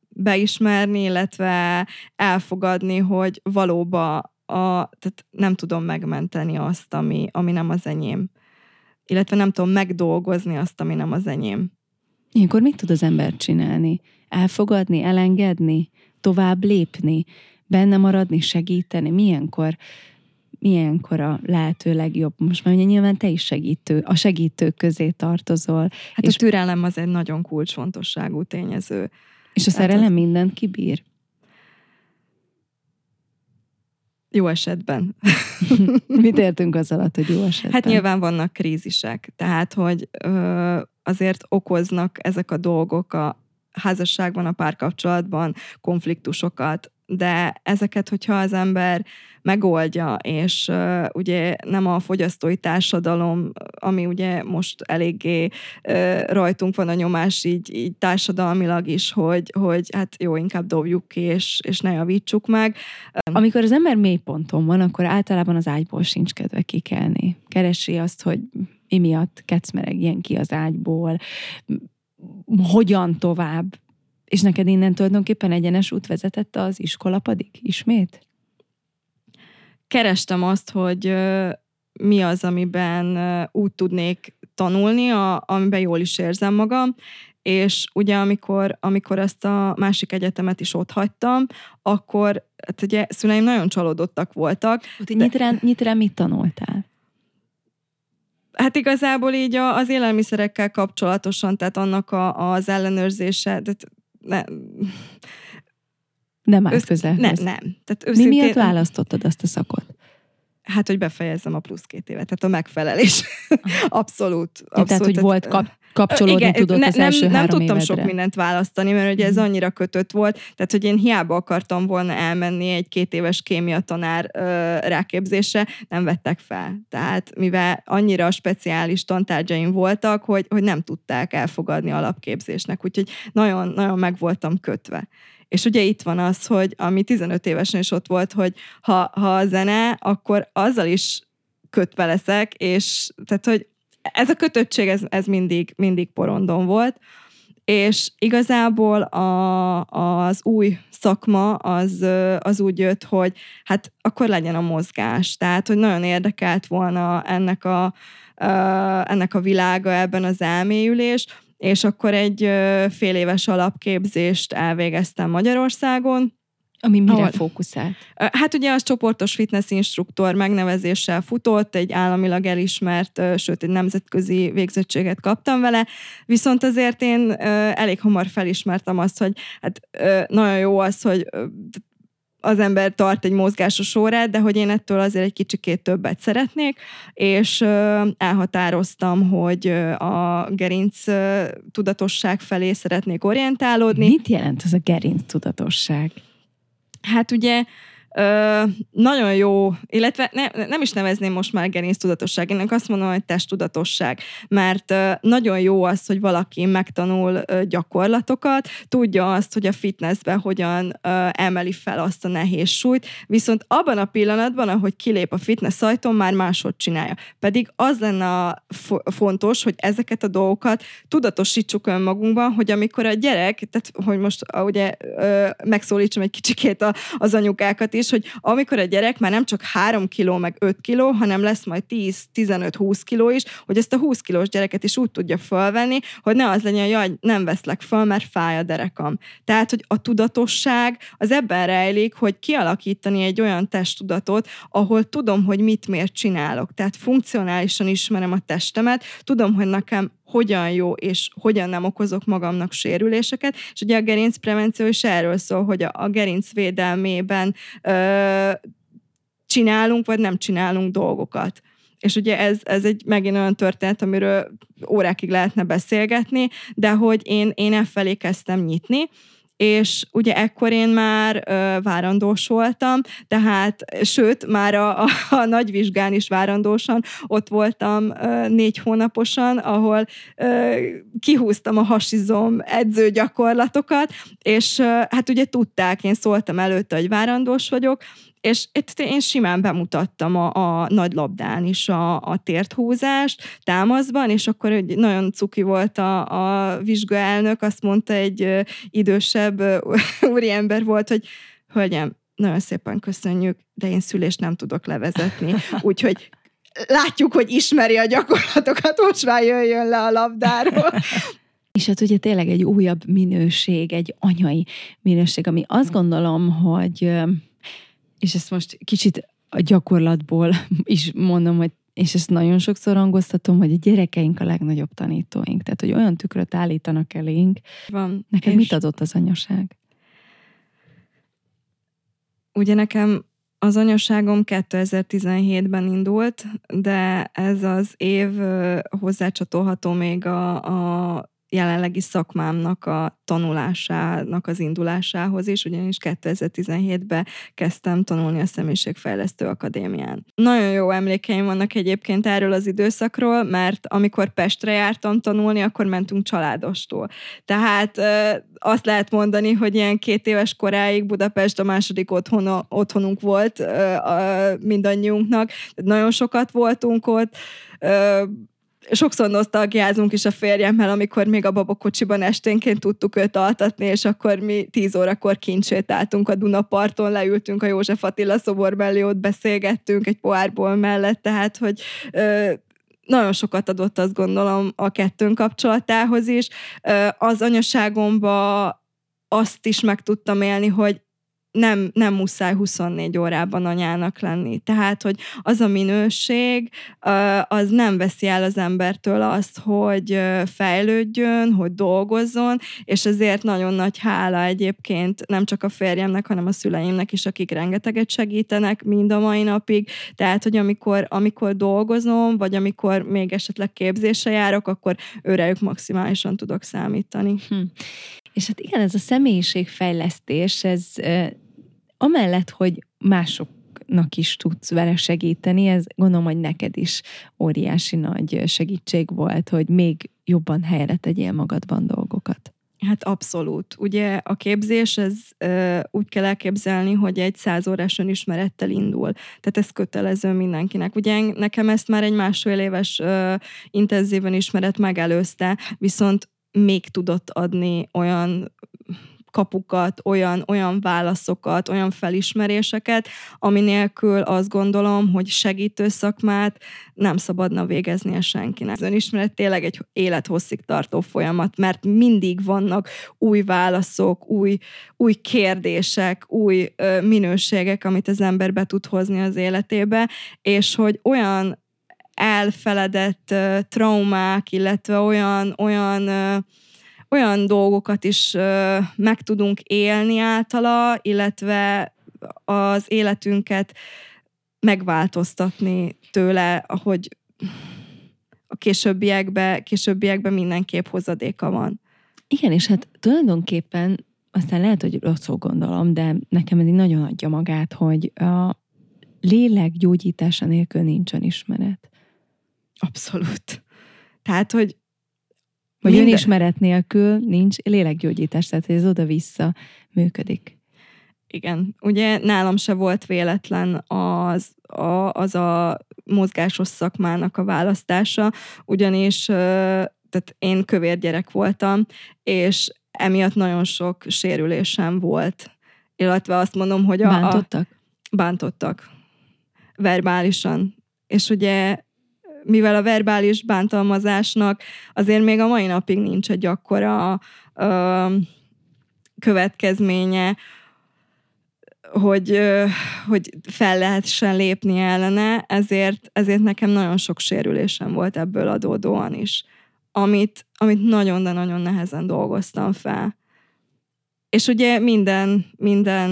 beismerni, illetve elfogadni, hogy valóban a, tehát nem tudom megmenteni azt, ami, ami nem az enyém. Illetve nem tudom megdolgozni azt, ami nem az enyém. Ilyenkor mit tud az ember csinálni? Elfogadni, elengedni, tovább lépni, benne maradni, segíteni? Milyenkor, milyenkor a lehető legjobb? Most már ugye nyilván te is segítő, a segítők közé tartozol. Hát és a türelem az egy nagyon kulcsfontosságú tényező. És a szerelem az... mindent kibír? Jó esetben. Mit értünk az alatt, hogy jó esetben? Hát nyilván vannak krízisek, tehát hogy ö, azért okoznak ezek a dolgok a házasságban, a párkapcsolatban konfliktusokat, de ezeket, hogyha az ember megoldja, és uh, ugye nem a fogyasztói társadalom, ami ugye most eléggé uh, rajtunk van a nyomás így, így társadalmilag is, hogy, hogy hát jó, inkább dobjuk ki, és, és ne javítsuk meg. Amikor az ember mélyponton van, akkor általában az ágyból sincs kedve kikelni. Keresi azt, hogy mi miatt kecmereg ilyen ki az ágyból, hogyan tovább. És neked innen tulajdonképpen egyenes út vezetett az iskolapadig ismét? Kerestem azt, hogy mi az, amiben úgy tudnék tanulni, a, amiben jól is érzem magam, és ugye amikor, amikor ezt a másik egyetemet is ott hagytam, akkor hát ugye szüleim nagyon csalódottak voltak. de... nyitrán, nyitrán mit tanultál? Hát igazából így a, az élelmiszerekkel kapcsolatosan, tehát annak a, az ellenőrzése, de ne, nem állt közel. Nem, nem. Tehát őszintén, Mi miatt választottad azt a szakot? Hát, hogy befejezzem a plusz két évet, tehát a megfelelés. abszolút. abszolút. Tehát, hogy volt kap, kapcsolódni igen, tudott ne, az első nem, nem tudtam évedre. sok mindent választani, mert ugye ez mhm. annyira kötött volt, tehát hogy én hiába akartam volna elmenni egy két éves kémia tanár ö, ráképzésre, nem vettek fel. Tehát mivel annyira speciális tantárgyaim voltak, hogy, hogy nem tudták elfogadni alapképzésnek, úgyhogy nagyon, nagyon meg voltam kötve. És ugye itt van az, hogy ami 15 évesen is ott volt, hogy ha, ha a zene, akkor azzal is kötve leszek, és tehát, hogy ez a kötöttség, ez, ez mindig, mindig porondon volt, és igazából a, az új szakma az, az úgy jött, hogy hát akkor legyen a mozgás. Tehát, hogy nagyon érdekelt volna ennek a, ennek a világa, ebben az elmélyülés, és akkor egy fél éves alapképzést elvégeztem Magyarországon, ami mire Ahol, fókuszált? Hát ugye az csoportos fitness instruktor megnevezéssel futott, egy államilag elismert, sőt egy nemzetközi végzettséget kaptam vele, viszont azért én elég hamar felismertem azt, hogy hát nagyon jó az, hogy az ember tart egy mozgásos órát, de hogy én ettől azért egy kicsikét többet szeretnék, és elhatároztam, hogy a gerinc tudatosság felé szeretnék orientálódni. Mit jelent ez a gerinc tudatosság? Hát ugye Ö, nagyon jó, illetve ne, nem is nevezném most már gerinc tudatosság, én azt mondom, hogy testtudatosság, mert ö, nagyon jó az, hogy valaki megtanul ö, gyakorlatokat, tudja azt, hogy a fitnessben hogyan ö, emeli fel azt a nehéz súlyt, viszont abban a pillanatban, ahogy kilép a fitness ajtón, már máshogy csinálja. Pedig az lenne fo- fontos, hogy ezeket a dolgokat tudatosítsuk önmagunkban, hogy amikor a gyerek, tehát hogy most ugye ö, megszólítsam egy kicsikét a, az anyukákat is, hogy amikor a gyerek már nem csak 3 kiló, meg 5 kiló, hanem lesz majd 10-15-20 kiló is, hogy ezt a 20 kilós gyereket is úgy tudja fölvenni, hogy ne az legyen, hogy nem veszlek föl, mert fáj a derekam. Tehát, hogy a tudatosság az ebben rejlik, hogy kialakítani egy olyan testtudatot, ahol tudom, hogy mit miért csinálok. Tehát funkcionálisan ismerem a testemet, tudom, hogy nekem hogyan jó, és hogyan nem okozok magamnak sérüléseket, és ugye a gerincprevenció is erről szól, hogy a, a gerinc védelmében ö, csinálunk, vagy nem csinálunk dolgokat. És ugye ez, ez egy megint olyan történet, amiről órákig lehetne beszélgetni, de hogy én, én e felé kezdtem nyitni, és ugye ekkor én már ö, várandós voltam, tehát, sőt, már a, a, a nagyvizsgán is várandósan ott voltam ö, négy hónaposan, ahol ö, kihúztam a hasizom edzőgyakorlatokat, és ö, hát ugye tudták, én szóltam előtte, hogy várandós vagyok, és itt én simán bemutattam a, a nagy labdán is a, a térthúzást támaszban, és akkor egy nagyon cuki volt a, a vizsgaelnök, azt mondta egy idősebb úriember volt, hogy hölgyem, nagyon szépen köszönjük, de én szülést nem tudok levezetni, úgyhogy látjuk, hogy ismeri a gyakorlatokat, most már jöjjön le a labdáról. És hát ugye tényleg egy újabb minőség, egy anyai minőség, ami azt gondolom, hogy és ezt most kicsit a gyakorlatból is mondom, hogy és ezt nagyon sokszor hangoztatom, hogy a gyerekeink a legnagyobb tanítóink. Tehát, hogy olyan tükröt állítanak elénk. Van. Neked mit adott az anyaság? Ugye nekem az anyaságom 2017-ben indult, de ez az év hozzácsatolható még a, a jelenlegi szakmámnak a tanulásának az indulásához is, ugyanis 2017-ben kezdtem tanulni a Személyiségfejlesztő Akadémián. Nagyon jó emlékeim vannak egyébként erről az időszakról, mert amikor Pestre jártam tanulni, akkor mentünk családostól. Tehát azt lehet mondani, hogy ilyen két éves koráig Budapest a második otthon, otthonunk volt mindannyiunknak. Nagyon sokat voltunk ott, sokszor nosztalgiázunk is a férjemmel, amikor még a babakocsiban esténként tudtuk őt altatni, és akkor mi tíz órakor kincsétáltunk a Dunaparton, leültünk a József Attila szobor mellé, ott beszélgettünk egy pohárból mellett, tehát, hogy ö, nagyon sokat adott azt gondolom a kettőnk kapcsolatához is. Az anyaságomba azt is meg tudtam élni, hogy nem, nem muszáj 24 órában anyának lenni. Tehát, hogy az a minőség, az nem veszi el az embertől azt, hogy fejlődjön, hogy dolgozzon, és ezért nagyon nagy hála egyébként nem csak a férjemnek, hanem a szüleimnek is, akik rengeteget segítenek mind a mai napig. Tehát, hogy amikor, amikor dolgozom, vagy amikor még esetleg képzésre járok, akkor őrejük maximálisan tudok számítani. Hm. És hát igen, ez a személyiségfejlesztés, ez amellett, hogy másoknak is tudsz vele segíteni, ez gondolom, hogy neked is óriási nagy segítség volt, hogy még jobban helyre tegyél magadban dolgokat. Hát abszolút. Ugye a képzés, ez ö, úgy kell elképzelni, hogy egy száz órás önismerettel indul. Tehát ez kötelező mindenkinek. Ugye nekem ezt már egy másfél éves ö, intenzíven ismeret megelőzte, viszont még tudott adni olyan kapukat, olyan, olyan válaszokat, olyan felismeréseket, ami nélkül azt gondolom, hogy segítő szakmát nem szabadna végeznie senkinek. Az önismeret tényleg egy élethosszig tartó folyamat, mert mindig vannak új válaszok, új, új kérdések, új ö, minőségek, amit az ember be tud hozni az életébe, és hogy olyan elfeledett uh, traumák, illetve olyan, olyan uh, olyan dolgokat is meg tudunk élni általa, illetve az életünket megváltoztatni tőle, ahogy a későbbiekben, későbbiekben mindenképp hozadéka van. Igen, és hát tulajdonképpen aztán lehet, hogy rosszul gondolom, de nekem ez így nagyon adja magát, hogy a lélek gyógyítása nélkül nincsen ismeret. Abszolút. Tehát, hogy hogy Minden. önismeret nélkül nincs lélekgyógyítás, tehát ez oda-vissza működik. Igen, ugye nálam se volt véletlen az a, az a mozgásos szakmának a választása, ugyanis tehát én kövér gyerek voltam, és emiatt nagyon sok sérülésem volt. Illetve azt mondom, hogy a... Bántottak? bántottak verbálisan. És ugye mivel a verbális bántalmazásnak azért még a mai napig nincs egy akkora ö, következménye, hogy, hogy fel lehessen lépni ellene, ezért, ezért nekem nagyon sok sérülésem volt ebből adódóan is, amit, amit nagyon, de nagyon nehezen dolgoztam fel. És ugye minden, minden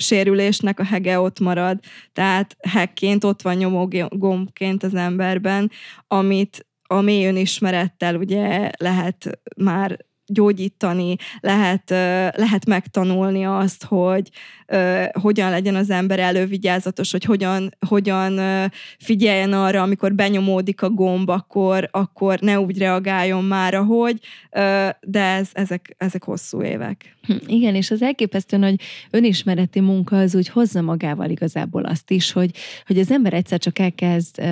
sérülésnek a hege ott marad, tehát hekként ott van nyomógombként az emberben, amit a mély önismerettel ugye lehet már gyógyítani, lehet, lehet megtanulni azt, hogy hogyan legyen az ember elővigyázatos, hogy hogyan, hogyan figyeljen arra, amikor benyomódik a gomb, akkor, akkor ne úgy reagáljon már, ahogy, de ez, ezek, ezek hosszú évek. Hm, igen, és az elképesztő hogy önismereti munka az úgy hozza magával igazából azt is, hogy, hogy az ember egyszer csak elkezd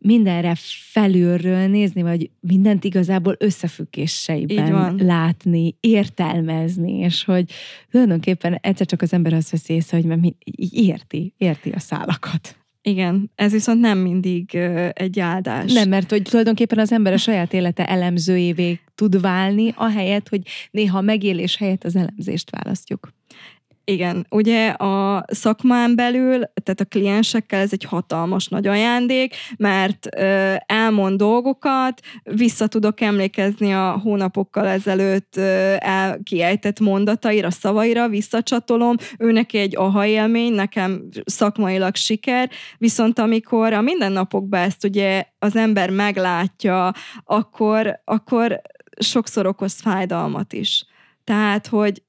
mindenre felülről nézni, vagy mindent igazából összefüggéseiben látni, értelmezni, és hogy tulajdonképpen egyszer csak az ember azt veszi észre, hogy mert érti, érti a szálakat. Igen, ez viszont nem mindig egy áldás. Nem, mert hogy tulajdonképpen az ember a saját élete elemzőjévé tud válni, ahelyett, hogy néha megélés helyett az elemzést választjuk. Igen, ugye a szakmán belül, tehát a kliensekkel ez egy hatalmas nagy ajándék, mert ö, elmond dolgokat, vissza tudok emlékezni a hónapokkal ezelőtt ö, el, kiejtett mondataira, szavaira, visszacsatolom, őnek egy aha élmény, nekem szakmailag siker, viszont amikor a mindennapokban ezt ugye az ember meglátja, akkor, akkor sokszor okoz fájdalmat is. Tehát, hogy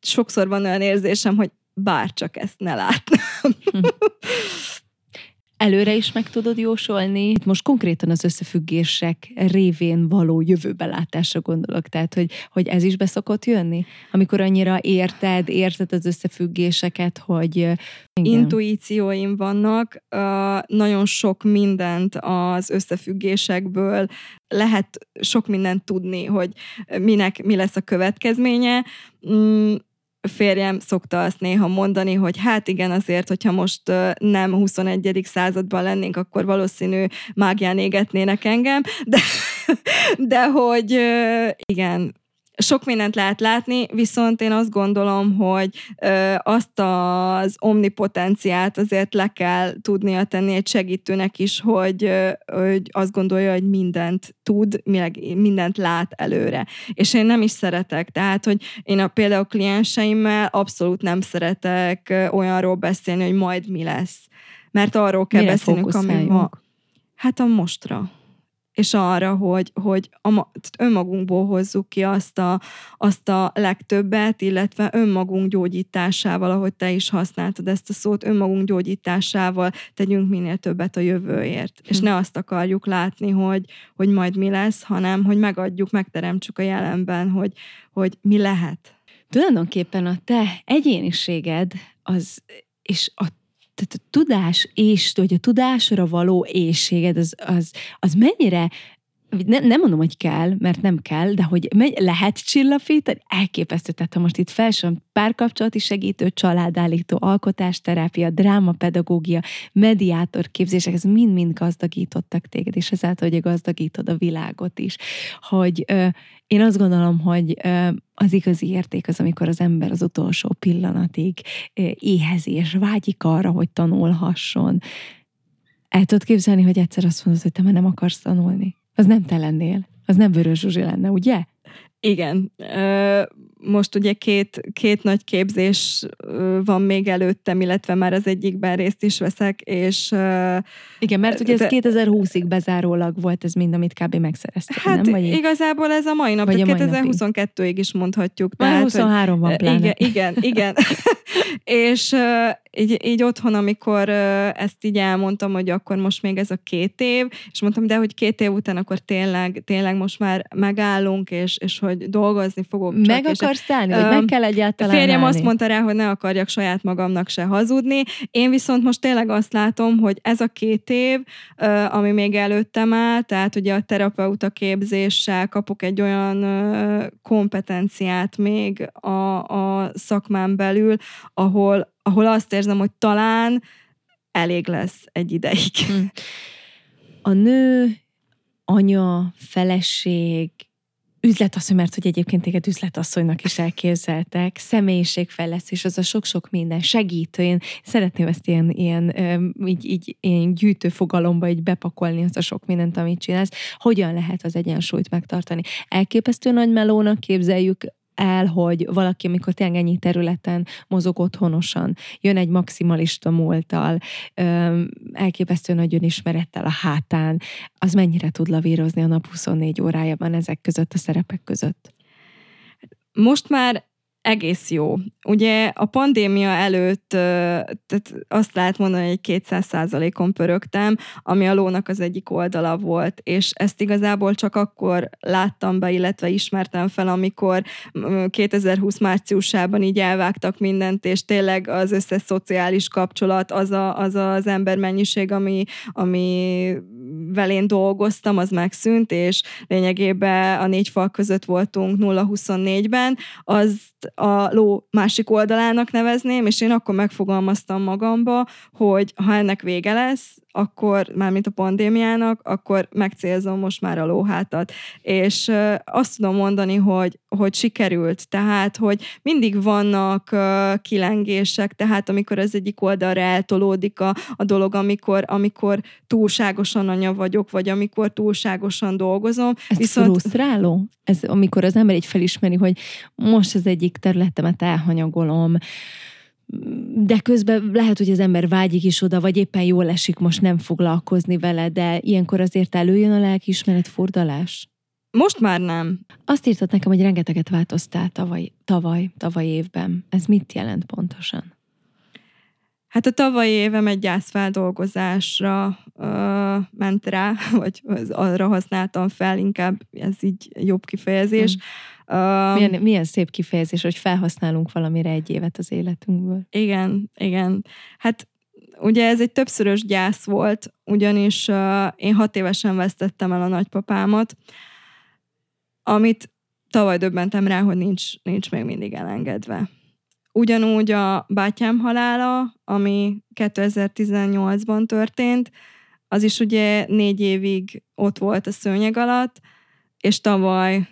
sokszor van olyan érzésem, hogy bár csak ezt ne látnám. Előre is meg tudod jósolni. Itt most konkrétan az összefüggések révén való jövőbelátásra gondolok. Tehát, hogy, hogy ez is beszokott jönni? Amikor annyira érted, érted az összefüggéseket, hogy... Igen. Intuícióim vannak, nagyon sok mindent az összefüggésekből lehet sok mindent tudni, hogy minek mi lesz a következménye mm, férjem szokta azt néha mondani, hogy hát igen, azért, hogyha most nem 21. században lennénk, akkor valószínű mágián égetnének engem, de, de hogy igen, sok mindent lehet látni, viszont én azt gondolom, hogy ö, azt az omnipotenciát azért le kell tudnia tenni egy segítőnek is, hogy, ö, hogy azt gondolja, hogy mindent tud, mindent lát előre. És én nem is szeretek, tehát, hogy én a például klienseimmel abszolút nem szeretek olyanról beszélni, hogy majd mi lesz. Mert arról kell Mire beszélnünk, ami ma. Hát a mostra és arra, hogy, hogy a, önmagunkból hozzuk ki azt a, azt a legtöbbet, illetve önmagunk gyógyításával, ahogy te is használtad ezt a szót, önmagunk gyógyításával tegyünk minél többet a jövőért. Hm. És ne azt akarjuk látni, hogy, hogy majd mi lesz, hanem hogy megadjuk, megteremtsük a jelenben, hogy, hogy mi lehet. Tulajdonképpen a te egyéniséged az és a tehát a tudás és, hogy a tudásra való éjséged, az, az, az mennyire nem, nem mondom, hogy kell, mert nem kell, de hogy megy, lehet csillapítani, elképesztő. Tehát ha most itt felsorolom párkapcsolati segítő, családállító, alkotásterápia, drámapedagógia, mediátor képzések, ez mind-mind gazdagítottak téged, és ezáltal, hogy gazdagítod a világot is. Hogy ö, én azt gondolom, hogy ö, az igazi érték az, amikor az ember az utolsó pillanatig ö, éhezi, és vágyik arra, hogy tanulhasson. El tudod képzelni, hogy egyszer azt mondod, hogy te már nem akarsz tanulni? Az nem te lennél. Az nem Vörös Zsuzsi lenne, ugye? Igen. Most ugye két, két nagy képzés van még előttem, illetve már az egyikben részt is veszek, és... Igen, mert ugye ez de, 2020-ig bezárólag volt ez mind, amit kb. megszereztek, hát nem? Vagy igazából ez a mai nap, vagy 2022-ig is mondhatjuk. Már 23 van pláne. Igen, igen, igen. és, így, így otthon, amikor ezt így elmondtam, hogy akkor most még ez a két év, és mondtam, de hogy két év után akkor tényleg, tényleg most már megállunk, és, és hogy dolgozni fogok csak. Meg akarsz szállni, vagy meg kell egyáltalán Férjem állni? azt mondta rá, hogy ne akarjak saját magamnak se hazudni. Én viszont most tényleg azt látom, hogy ez a két év, ami még előttem áll, tehát ugye a terapeuta képzéssel kapok egy olyan kompetenciát még a, a szakmán belül, ahol, ahol azt érzem, hogy talán elég lesz egy ideig. Hm. A nő, anya, feleség, üzletasszony, mert hogy egyébként téged üzletasszonynak is elképzeltek, személyiségfejlesztés, az a sok-sok minden segítő. Én szeretném ezt ilyen, ilyen, így, így ilyen gyűjtő fogalomba így bepakolni azt a sok mindent, amit csinálsz. Hogyan lehet az egyensúlyt megtartani? Elképesztő nagy melónak képzeljük el, hogy valaki, amikor tényleg ennyi területen mozog otthonosan, jön egy maximalista múltal, elképesztő nagy önismerettel a hátán, az mennyire tud lavírozni a nap 24 órájában ezek között, a szerepek között? Most már egész jó. Ugye a pandémia előtt tehát azt lehet mondani, hogy 200 százalékon pörögtem, ami a lónak az egyik oldala volt, és ezt igazából csak akkor láttam be, illetve ismertem fel, amikor 2020 márciusában így elvágtak mindent, és tényleg az összes szociális kapcsolat, az a, az, az mennyiség, ami, ami velén dolgoztam, az megszűnt, és lényegében a négy fal között voltunk 0-24-ben, az a ló másik oldalának nevezném, és én akkor megfogalmaztam magamba, hogy ha ennek vége lesz, akkor, mármint a pandémiának, akkor megcélzom most már a lóhátat. És azt tudom mondani, hogy, hogy sikerült, tehát, hogy mindig vannak kilengések, tehát amikor az egyik oldalra eltolódik a, a dolog, amikor, amikor túlságosan anya vagyok, vagy amikor túlságosan dolgozom. Ez Viszont... frusztráló? Ez amikor az ember így felismeri, hogy most az egyik területemet elhanyagolom, de közben lehet, hogy az ember vágyik is oda, vagy éppen jól esik most nem foglalkozni vele, de ilyenkor azért előjön a lelkiismeret fordalás? Most már nem. Azt írtad nekem, hogy rengeteget változtál tavaly, tavaly, tavaly évben. Ez mit jelent pontosan? Hát a tavalyi évem egy gyászfeldolgozásra ö, ment rá, vagy arra használtam fel, inkább ez így jobb kifejezés. Hmm milyen, milyen szép kifejezés, hogy felhasználunk valamire egy évet az életünkből. Igen, igen. Hát ugye ez egy többszörös gyász volt, ugyanis uh, én hat évesen vesztettem el a nagypapámat, amit tavaly döbbentem rá, hogy nincs, nincs még mindig elengedve. Ugyanúgy a bátyám halála, ami 2018-ban történt, az is ugye négy évig ott volt a szőnyeg alatt, és tavaly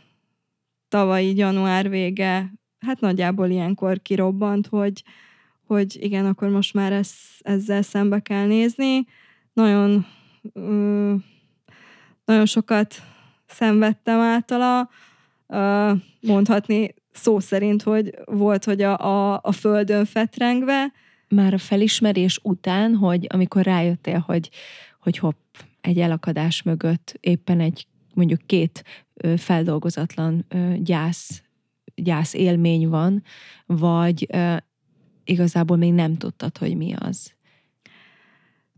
tavalyi január vége, hát nagyjából ilyenkor kirobbant, hogy, hogy igen, akkor most már ez, ezzel szembe kell nézni. Nagyon, ö, nagyon sokat szenvedtem általa, ö, mondhatni szó szerint, hogy volt, hogy a, a, a földön fetrengve. Már a felismerés után, hogy amikor rájöttél, hogy, hogy hopp, egy elakadás mögött éppen egy mondjuk két feldolgozatlan gyász, gyász élmény van, vagy igazából még nem tudtad, hogy mi az?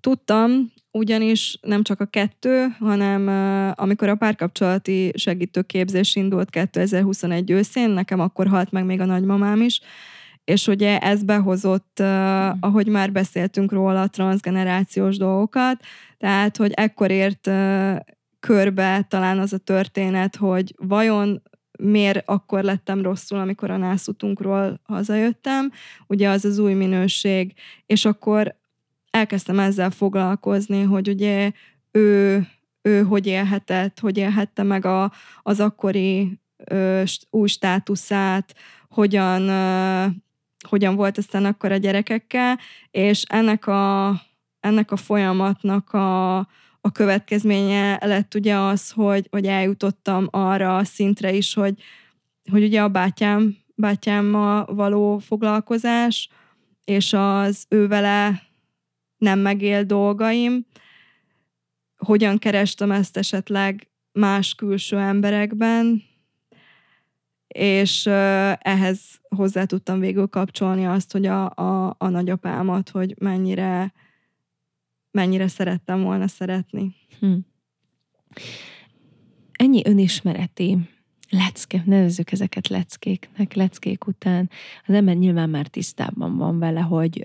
Tudtam, ugyanis nem csak a kettő, hanem amikor a párkapcsolati segítőképzés indult 2021 őszén, nekem akkor halt meg még a nagymamám is, és ugye ez behozott, uh, ahogy már beszéltünk róla, transgenerációs dolgokat, tehát, hogy ekkor ért körbe talán az a történet, hogy vajon miért akkor lettem rosszul, amikor a nászutunkról hazajöttem, ugye az az új minőség, és akkor elkezdtem ezzel foglalkozni, hogy ugye ő, ő hogy élhetett, hogy élhette meg a, az akkori ö, új státuszát, hogyan, ö, hogyan volt aztán akkor a gyerekekkel, és ennek a, ennek a folyamatnak a, a következménye lett ugye az, hogy, hogy eljutottam arra a szintre is, hogy, hogy ugye a bátyám, bátyámmal való foglalkozás, és az ő vele nem megél dolgaim, hogyan kerestem ezt esetleg más külső emberekben, és ehhez hozzá tudtam végül kapcsolni azt, hogy a, a, a nagyapámat, hogy mennyire, mennyire szerettem volna szeretni. Hm. Ennyi önismereti lecke, nevezzük ezeket leckéknek, leckék után. Az ember nyilván már tisztában van vele, hogy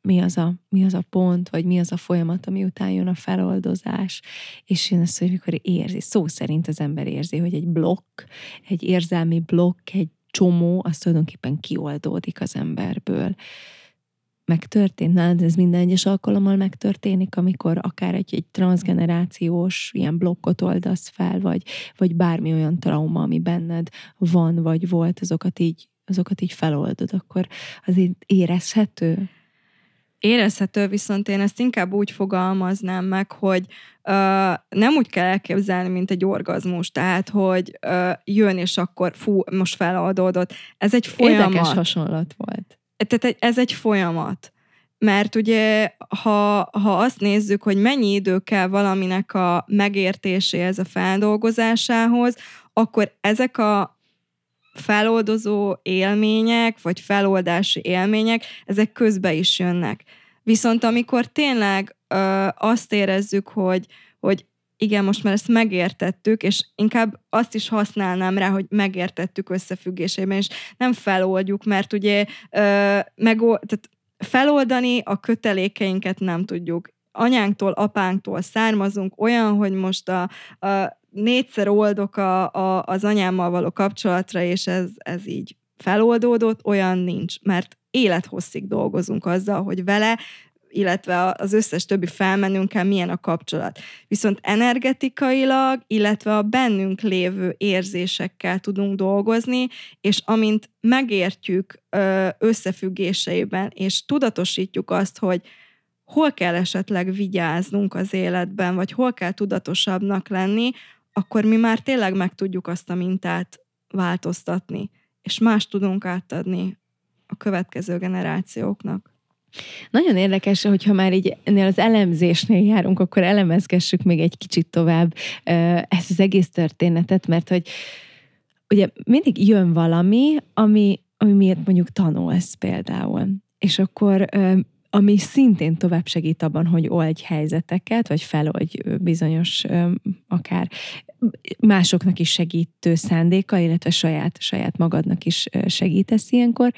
mi az, a, mi az a pont, vagy mi az a folyamat, ami után jön a feloldozás, és jön az, hogy mikor érzi, szó szerint az ember érzi, hogy egy blokk, egy érzelmi blokk, egy csomó, az tulajdonképpen kioldódik az emberből. Megtörtént, nálad ez minden egyes alkalommal megtörténik, amikor akár egy, egy transgenerációs ilyen blokkot oldasz fel, vagy, vagy bármi olyan trauma, ami benned van, vagy volt, azokat így, azokat így feloldod, akkor az így érezhető? érezhető, viszont én ezt inkább úgy fogalmaznám meg, hogy uh, nem úgy kell elképzelni, mint egy orgazmus, tehát, hogy uh, jön, és akkor fú, most feloldódott. Ez egy folyamat. Érdekes hasonlat volt. Tehát ez egy folyamat. Mert ugye, ha, ha azt nézzük, hogy mennyi idő kell valaminek a megértéséhez, a feldolgozásához, akkor ezek a feloldozó élmények, vagy feloldási élmények, ezek közbe is jönnek. Viszont amikor tényleg ö, azt érezzük, hogy, hogy igen, most már ezt megértettük, és inkább azt is használnám rá, hogy megértettük összefüggésében, és nem feloldjuk, mert ugye ö, megold, tehát feloldani a kötelékeinket nem tudjuk. Anyánktól, apánktól származunk, olyan, hogy most a, a négyszer oldok a, a, az anyámmal való kapcsolatra, és ez, ez így feloldódott, olyan nincs, mert élethosszig dolgozunk azzal, hogy vele illetve az összes többi felmenőnkkel milyen a kapcsolat. Viszont energetikailag, illetve a bennünk lévő érzésekkel tudunk dolgozni, és amint megértjük összefüggéseiben, és tudatosítjuk azt, hogy hol kell esetleg vigyáznunk az életben, vagy hol kell tudatosabbnak lenni, akkor mi már tényleg meg tudjuk azt a mintát változtatni, és más tudunk átadni a következő generációknak. Nagyon érdekes, hogyha már így ennél az elemzésnél járunk, akkor elemezgessük még egy kicsit tovább ezt az egész történetet, mert hogy ugye mindig jön valami, ami, ami miért mondjuk tanulsz például. És akkor ami szintén tovább segít abban, hogy oldj helyzeteket, vagy feloldj bizonyos akár másoknak is segítő szándéka, illetve saját, saját magadnak is segítesz ilyenkor,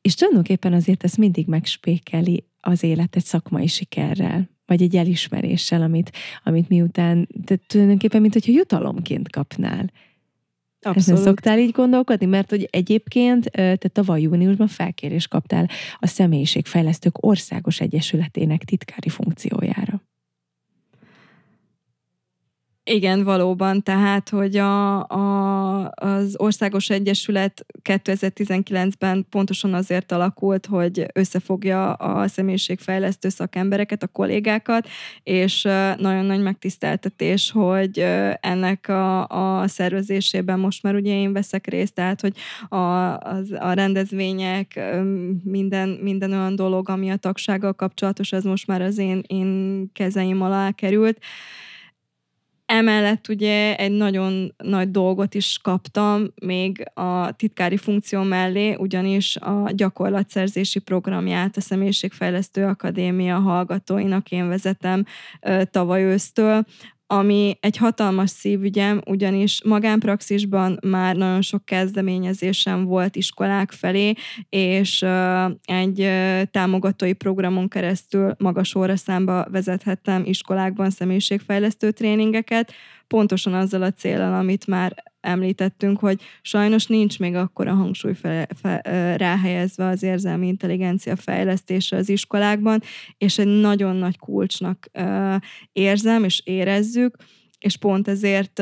és tulajdonképpen azért ez mindig megspékeli az életet szakmai sikerrel, vagy egy elismeréssel, amit, amit miután, tehát tulajdonképpen, mint hogyha jutalomként kapnál. Abszolút. Ezen szoktál így gondolkodni? Mert hogy egyébként te tavaly júniusban felkérés kaptál a Személyiségfejlesztők Országos Egyesületének titkári funkciójára. Igen, valóban, tehát, hogy a, a, az Országos Egyesület 2019-ben pontosan azért alakult, hogy összefogja a személyiségfejlesztő szakembereket, a kollégákat, és nagyon nagy megtiszteltetés, hogy ennek a, a szervezésében most már ugye én veszek részt, tehát, hogy a, az, a rendezvények, minden, minden olyan dolog, ami a tagsággal kapcsolatos, az most már az én, én kezeim alá került, Emellett ugye egy nagyon nagy dolgot is kaptam még a titkári funkció mellé, ugyanis a gyakorlatszerzési programját a Személyiségfejlesztő Akadémia hallgatóinak én vezetem tavaly ősztől, ami egy hatalmas szívügyem, ugyanis magánpraxisban már nagyon sok kezdeményezésem volt iskolák felé, és egy támogatói programon keresztül magas óraszámba vezethettem iskolákban személyiségfejlesztő tréningeket, pontosan azzal a célral, amit már említettünk, hogy sajnos nincs még akkor a hangsúly fe, fe, ráhelyezve az érzelmi intelligencia fejlesztésre az iskolákban, és egy nagyon nagy kulcsnak érzem és érezzük, és pont ezért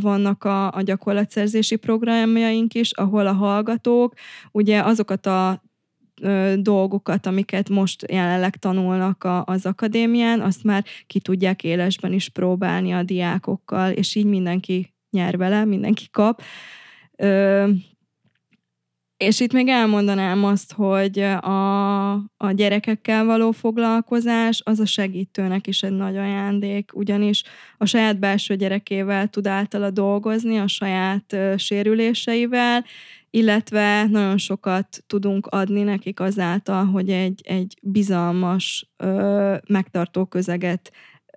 vannak a, a gyakorlatszerzési programjaink is, ahol a hallgatók ugye azokat a dolgokat, amiket most jelenleg tanulnak a, az akadémián, azt már ki tudják élesben is próbálni a diákokkal, és így mindenki nyer vele, mindenki kap. Ö, és itt még elmondanám azt, hogy a, a gyerekekkel való foglalkozás az a segítőnek is egy nagy ajándék, ugyanis a saját belső gyerekével tud általa dolgozni, a saját ö, sérüléseivel, illetve nagyon sokat tudunk adni nekik azáltal, hogy egy, egy bizalmas, ö, megtartó közeget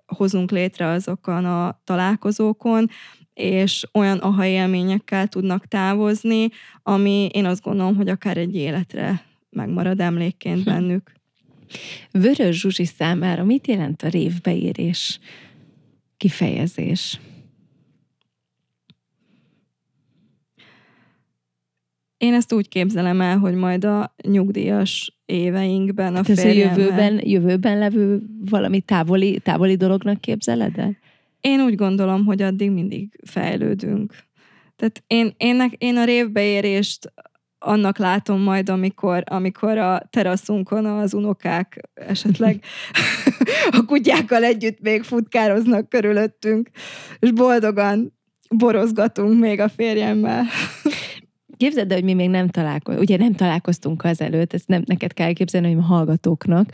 hozunk létre azokon a találkozókon, és olyan aha élményekkel tudnak távozni, ami én azt gondolom, hogy akár egy életre megmarad emlékként hm. bennük. Vörös Zsuzsi számára mit jelent a révbeérés kifejezés? Én ezt úgy képzelem el, hogy majd a nyugdíjas éveinkben a hát ez a jövőben, jövőben levő valami távoli, távoli dolognak képzeled el? Én úgy gondolom, hogy addig mindig fejlődünk. Tehát én, én, én a révbeérést annak látom majd, amikor, amikor a teraszunkon az unokák esetleg a kutyákkal együtt még futkároznak körülöttünk, és boldogan borozgatunk még a férjemmel. Képzeld, hogy mi még nem találkoztunk, ugye nem találkoztunk azelőtt, ezt nem neked kell képzelni, hogy a hallgatóknak,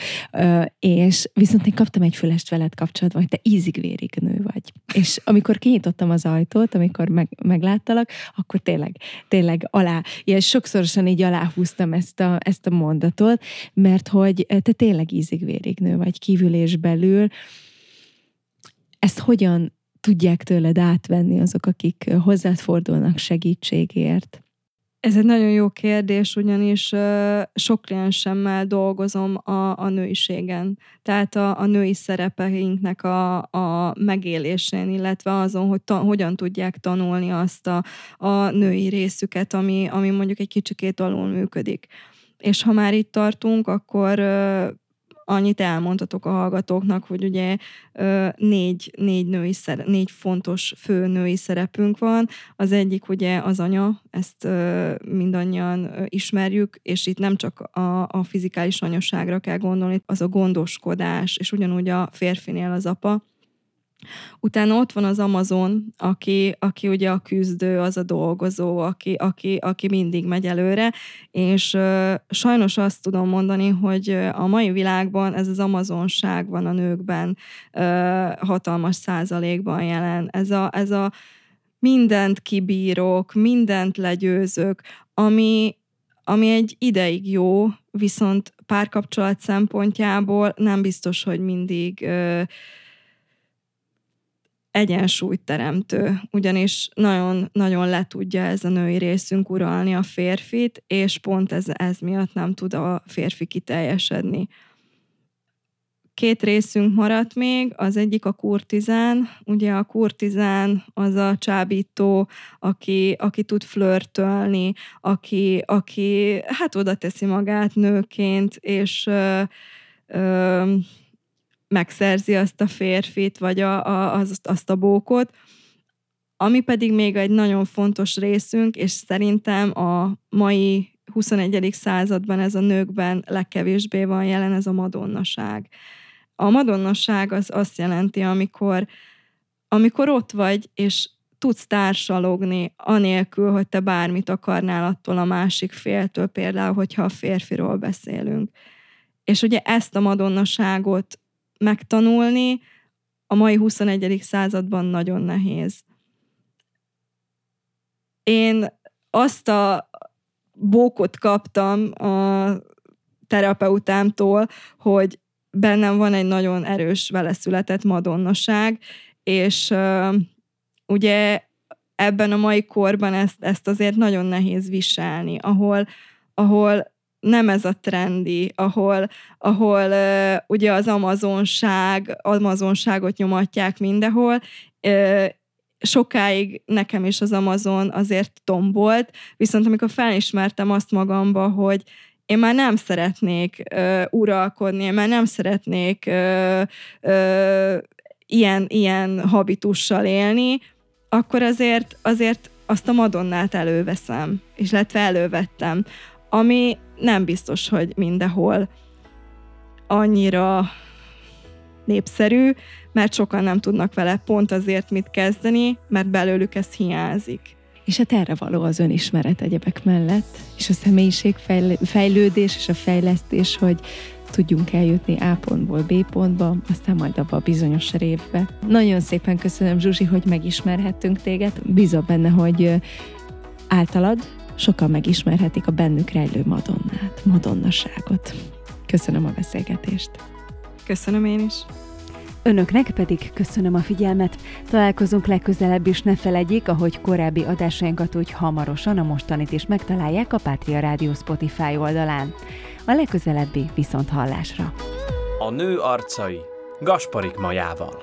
és viszont én kaptam egy fülest veled kapcsolatban, hogy te ízig-vérig nő vagy. És amikor kinyitottam az ajtót, amikor meg, megláttalak, akkor tényleg, tényleg alá, ilyen sokszorosan így aláhúztam ezt a, ezt a mondatot, mert hogy te tényleg ízig-vérig nő vagy kívül és belül. Ezt hogyan tudják tőled átvenni azok, akik hozzád fordulnak segítségért? Ez egy nagyon jó kérdés, ugyanis sok kliensemmel dolgozom a, a nőiségen, tehát a, a női szerepeinknek a, a megélésén, illetve azon, hogy ta, hogyan tudják tanulni azt a, a női részüket, ami, ami mondjuk egy kicsikét alul működik. És ha már itt tartunk, akkor annyit elmondhatok a hallgatóknak, hogy ugye négy, négy, női szere, négy fontos fő női szerepünk van. Az egyik ugye az anya, ezt mindannyian ismerjük, és itt nem csak a, a fizikális anyaságra kell gondolni, az a gondoskodás, és ugyanúgy a férfinél az apa, Utána ott van az Amazon, aki, aki ugye a küzdő, az a dolgozó, aki, aki, aki mindig megy előre, és uh, sajnos azt tudom mondani, hogy a mai világban ez az amazonság van a nőkben uh, hatalmas százalékban jelen. Ez a, ez a mindent kibírok, mindent legyőzök, ami, ami egy ideig jó, viszont párkapcsolat szempontjából nem biztos, hogy mindig uh, egyensúlyt teremtő, ugyanis nagyon-nagyon le tudja ez a női részünk uralni a férfit, és pont ez, ez miatt nem tud a férfi kiteljesedni. Két részünk maradt még, az egyik a kurtizán, ugye a kurtizán az a csábító, aki, aki tud flörtölni, aki, aki hát oda teszi magát nőként, és ö, ö, megszerzi azt a férfit, vagy a, a, az, azt a bókot, ami pedig még egy nagyon fontos részünk, és szerintem a mai 21. században ez a nőkben legkevésbé van jelen, ez a madonnaság. A madonnaság az azt jelenti, amikor, amikor ott vagy, és tudsz társalogni, anélkül, hogy te bármit akarnál attól a másik féltől, például, hogyha a férfiról beszélünk. És ugye ezt a madonnaságot megtanulni a mai 21. században nagyon nehéz. Én azt a bókot kaptam a terapeutámtól, hogy bennem van egy nagyon erős vele született madonnaság, és uh, ugye ebben a mai korban ezt, ezt azért nagyon nehéz viselni, ahol, ahol nem ez a trendi, ahol, ahol uh, ugye az amazonság, amazonságot nyomatják mindenhol, uh, sokáig nekem is az Amazon azért tombolt, viszont amikor felismertem azt magamba, hogy én már nem szeretnék uh, uralkodni, én már nem szeretnék uh, uh, ilyen, ilyen habitussal élni, akkor azért, azért azt a Madonnát előveszem, és illetve elővettem, ami nem biztos, hogy mindenhol annyira népszerű, mert sokan nem tudnak vele pont azért mit kezdeni, mert belőlük ez hiányzik. És hát erre való az önismeret egyebek mellett, és a személyiség fejlődés és a fejlesztés, hogy tudjunk eljutni A pontból B pontba, aztán majd abba a bizonyos révbe. Nagyon szépen köszönöm, Zsuzsi, hogy megismerhettünk téged. Bízom benne, hogy általad sokan megismerhetik a bennük rejlő madonnát, madonnaságot. Köszönöm a beszélgetést. Köszönöm én is. Önöknek pedig köszönöm a figyelmet. Találkozunk legközelebb is, ne felejtjék, ahogy korábbi adásainkat úgy hamarosan a mostanit is megtalálják a Pátria Rádió Spotify oldalán. A legközelebbi viszont hallásra. A nő arcai Gasparik Majával.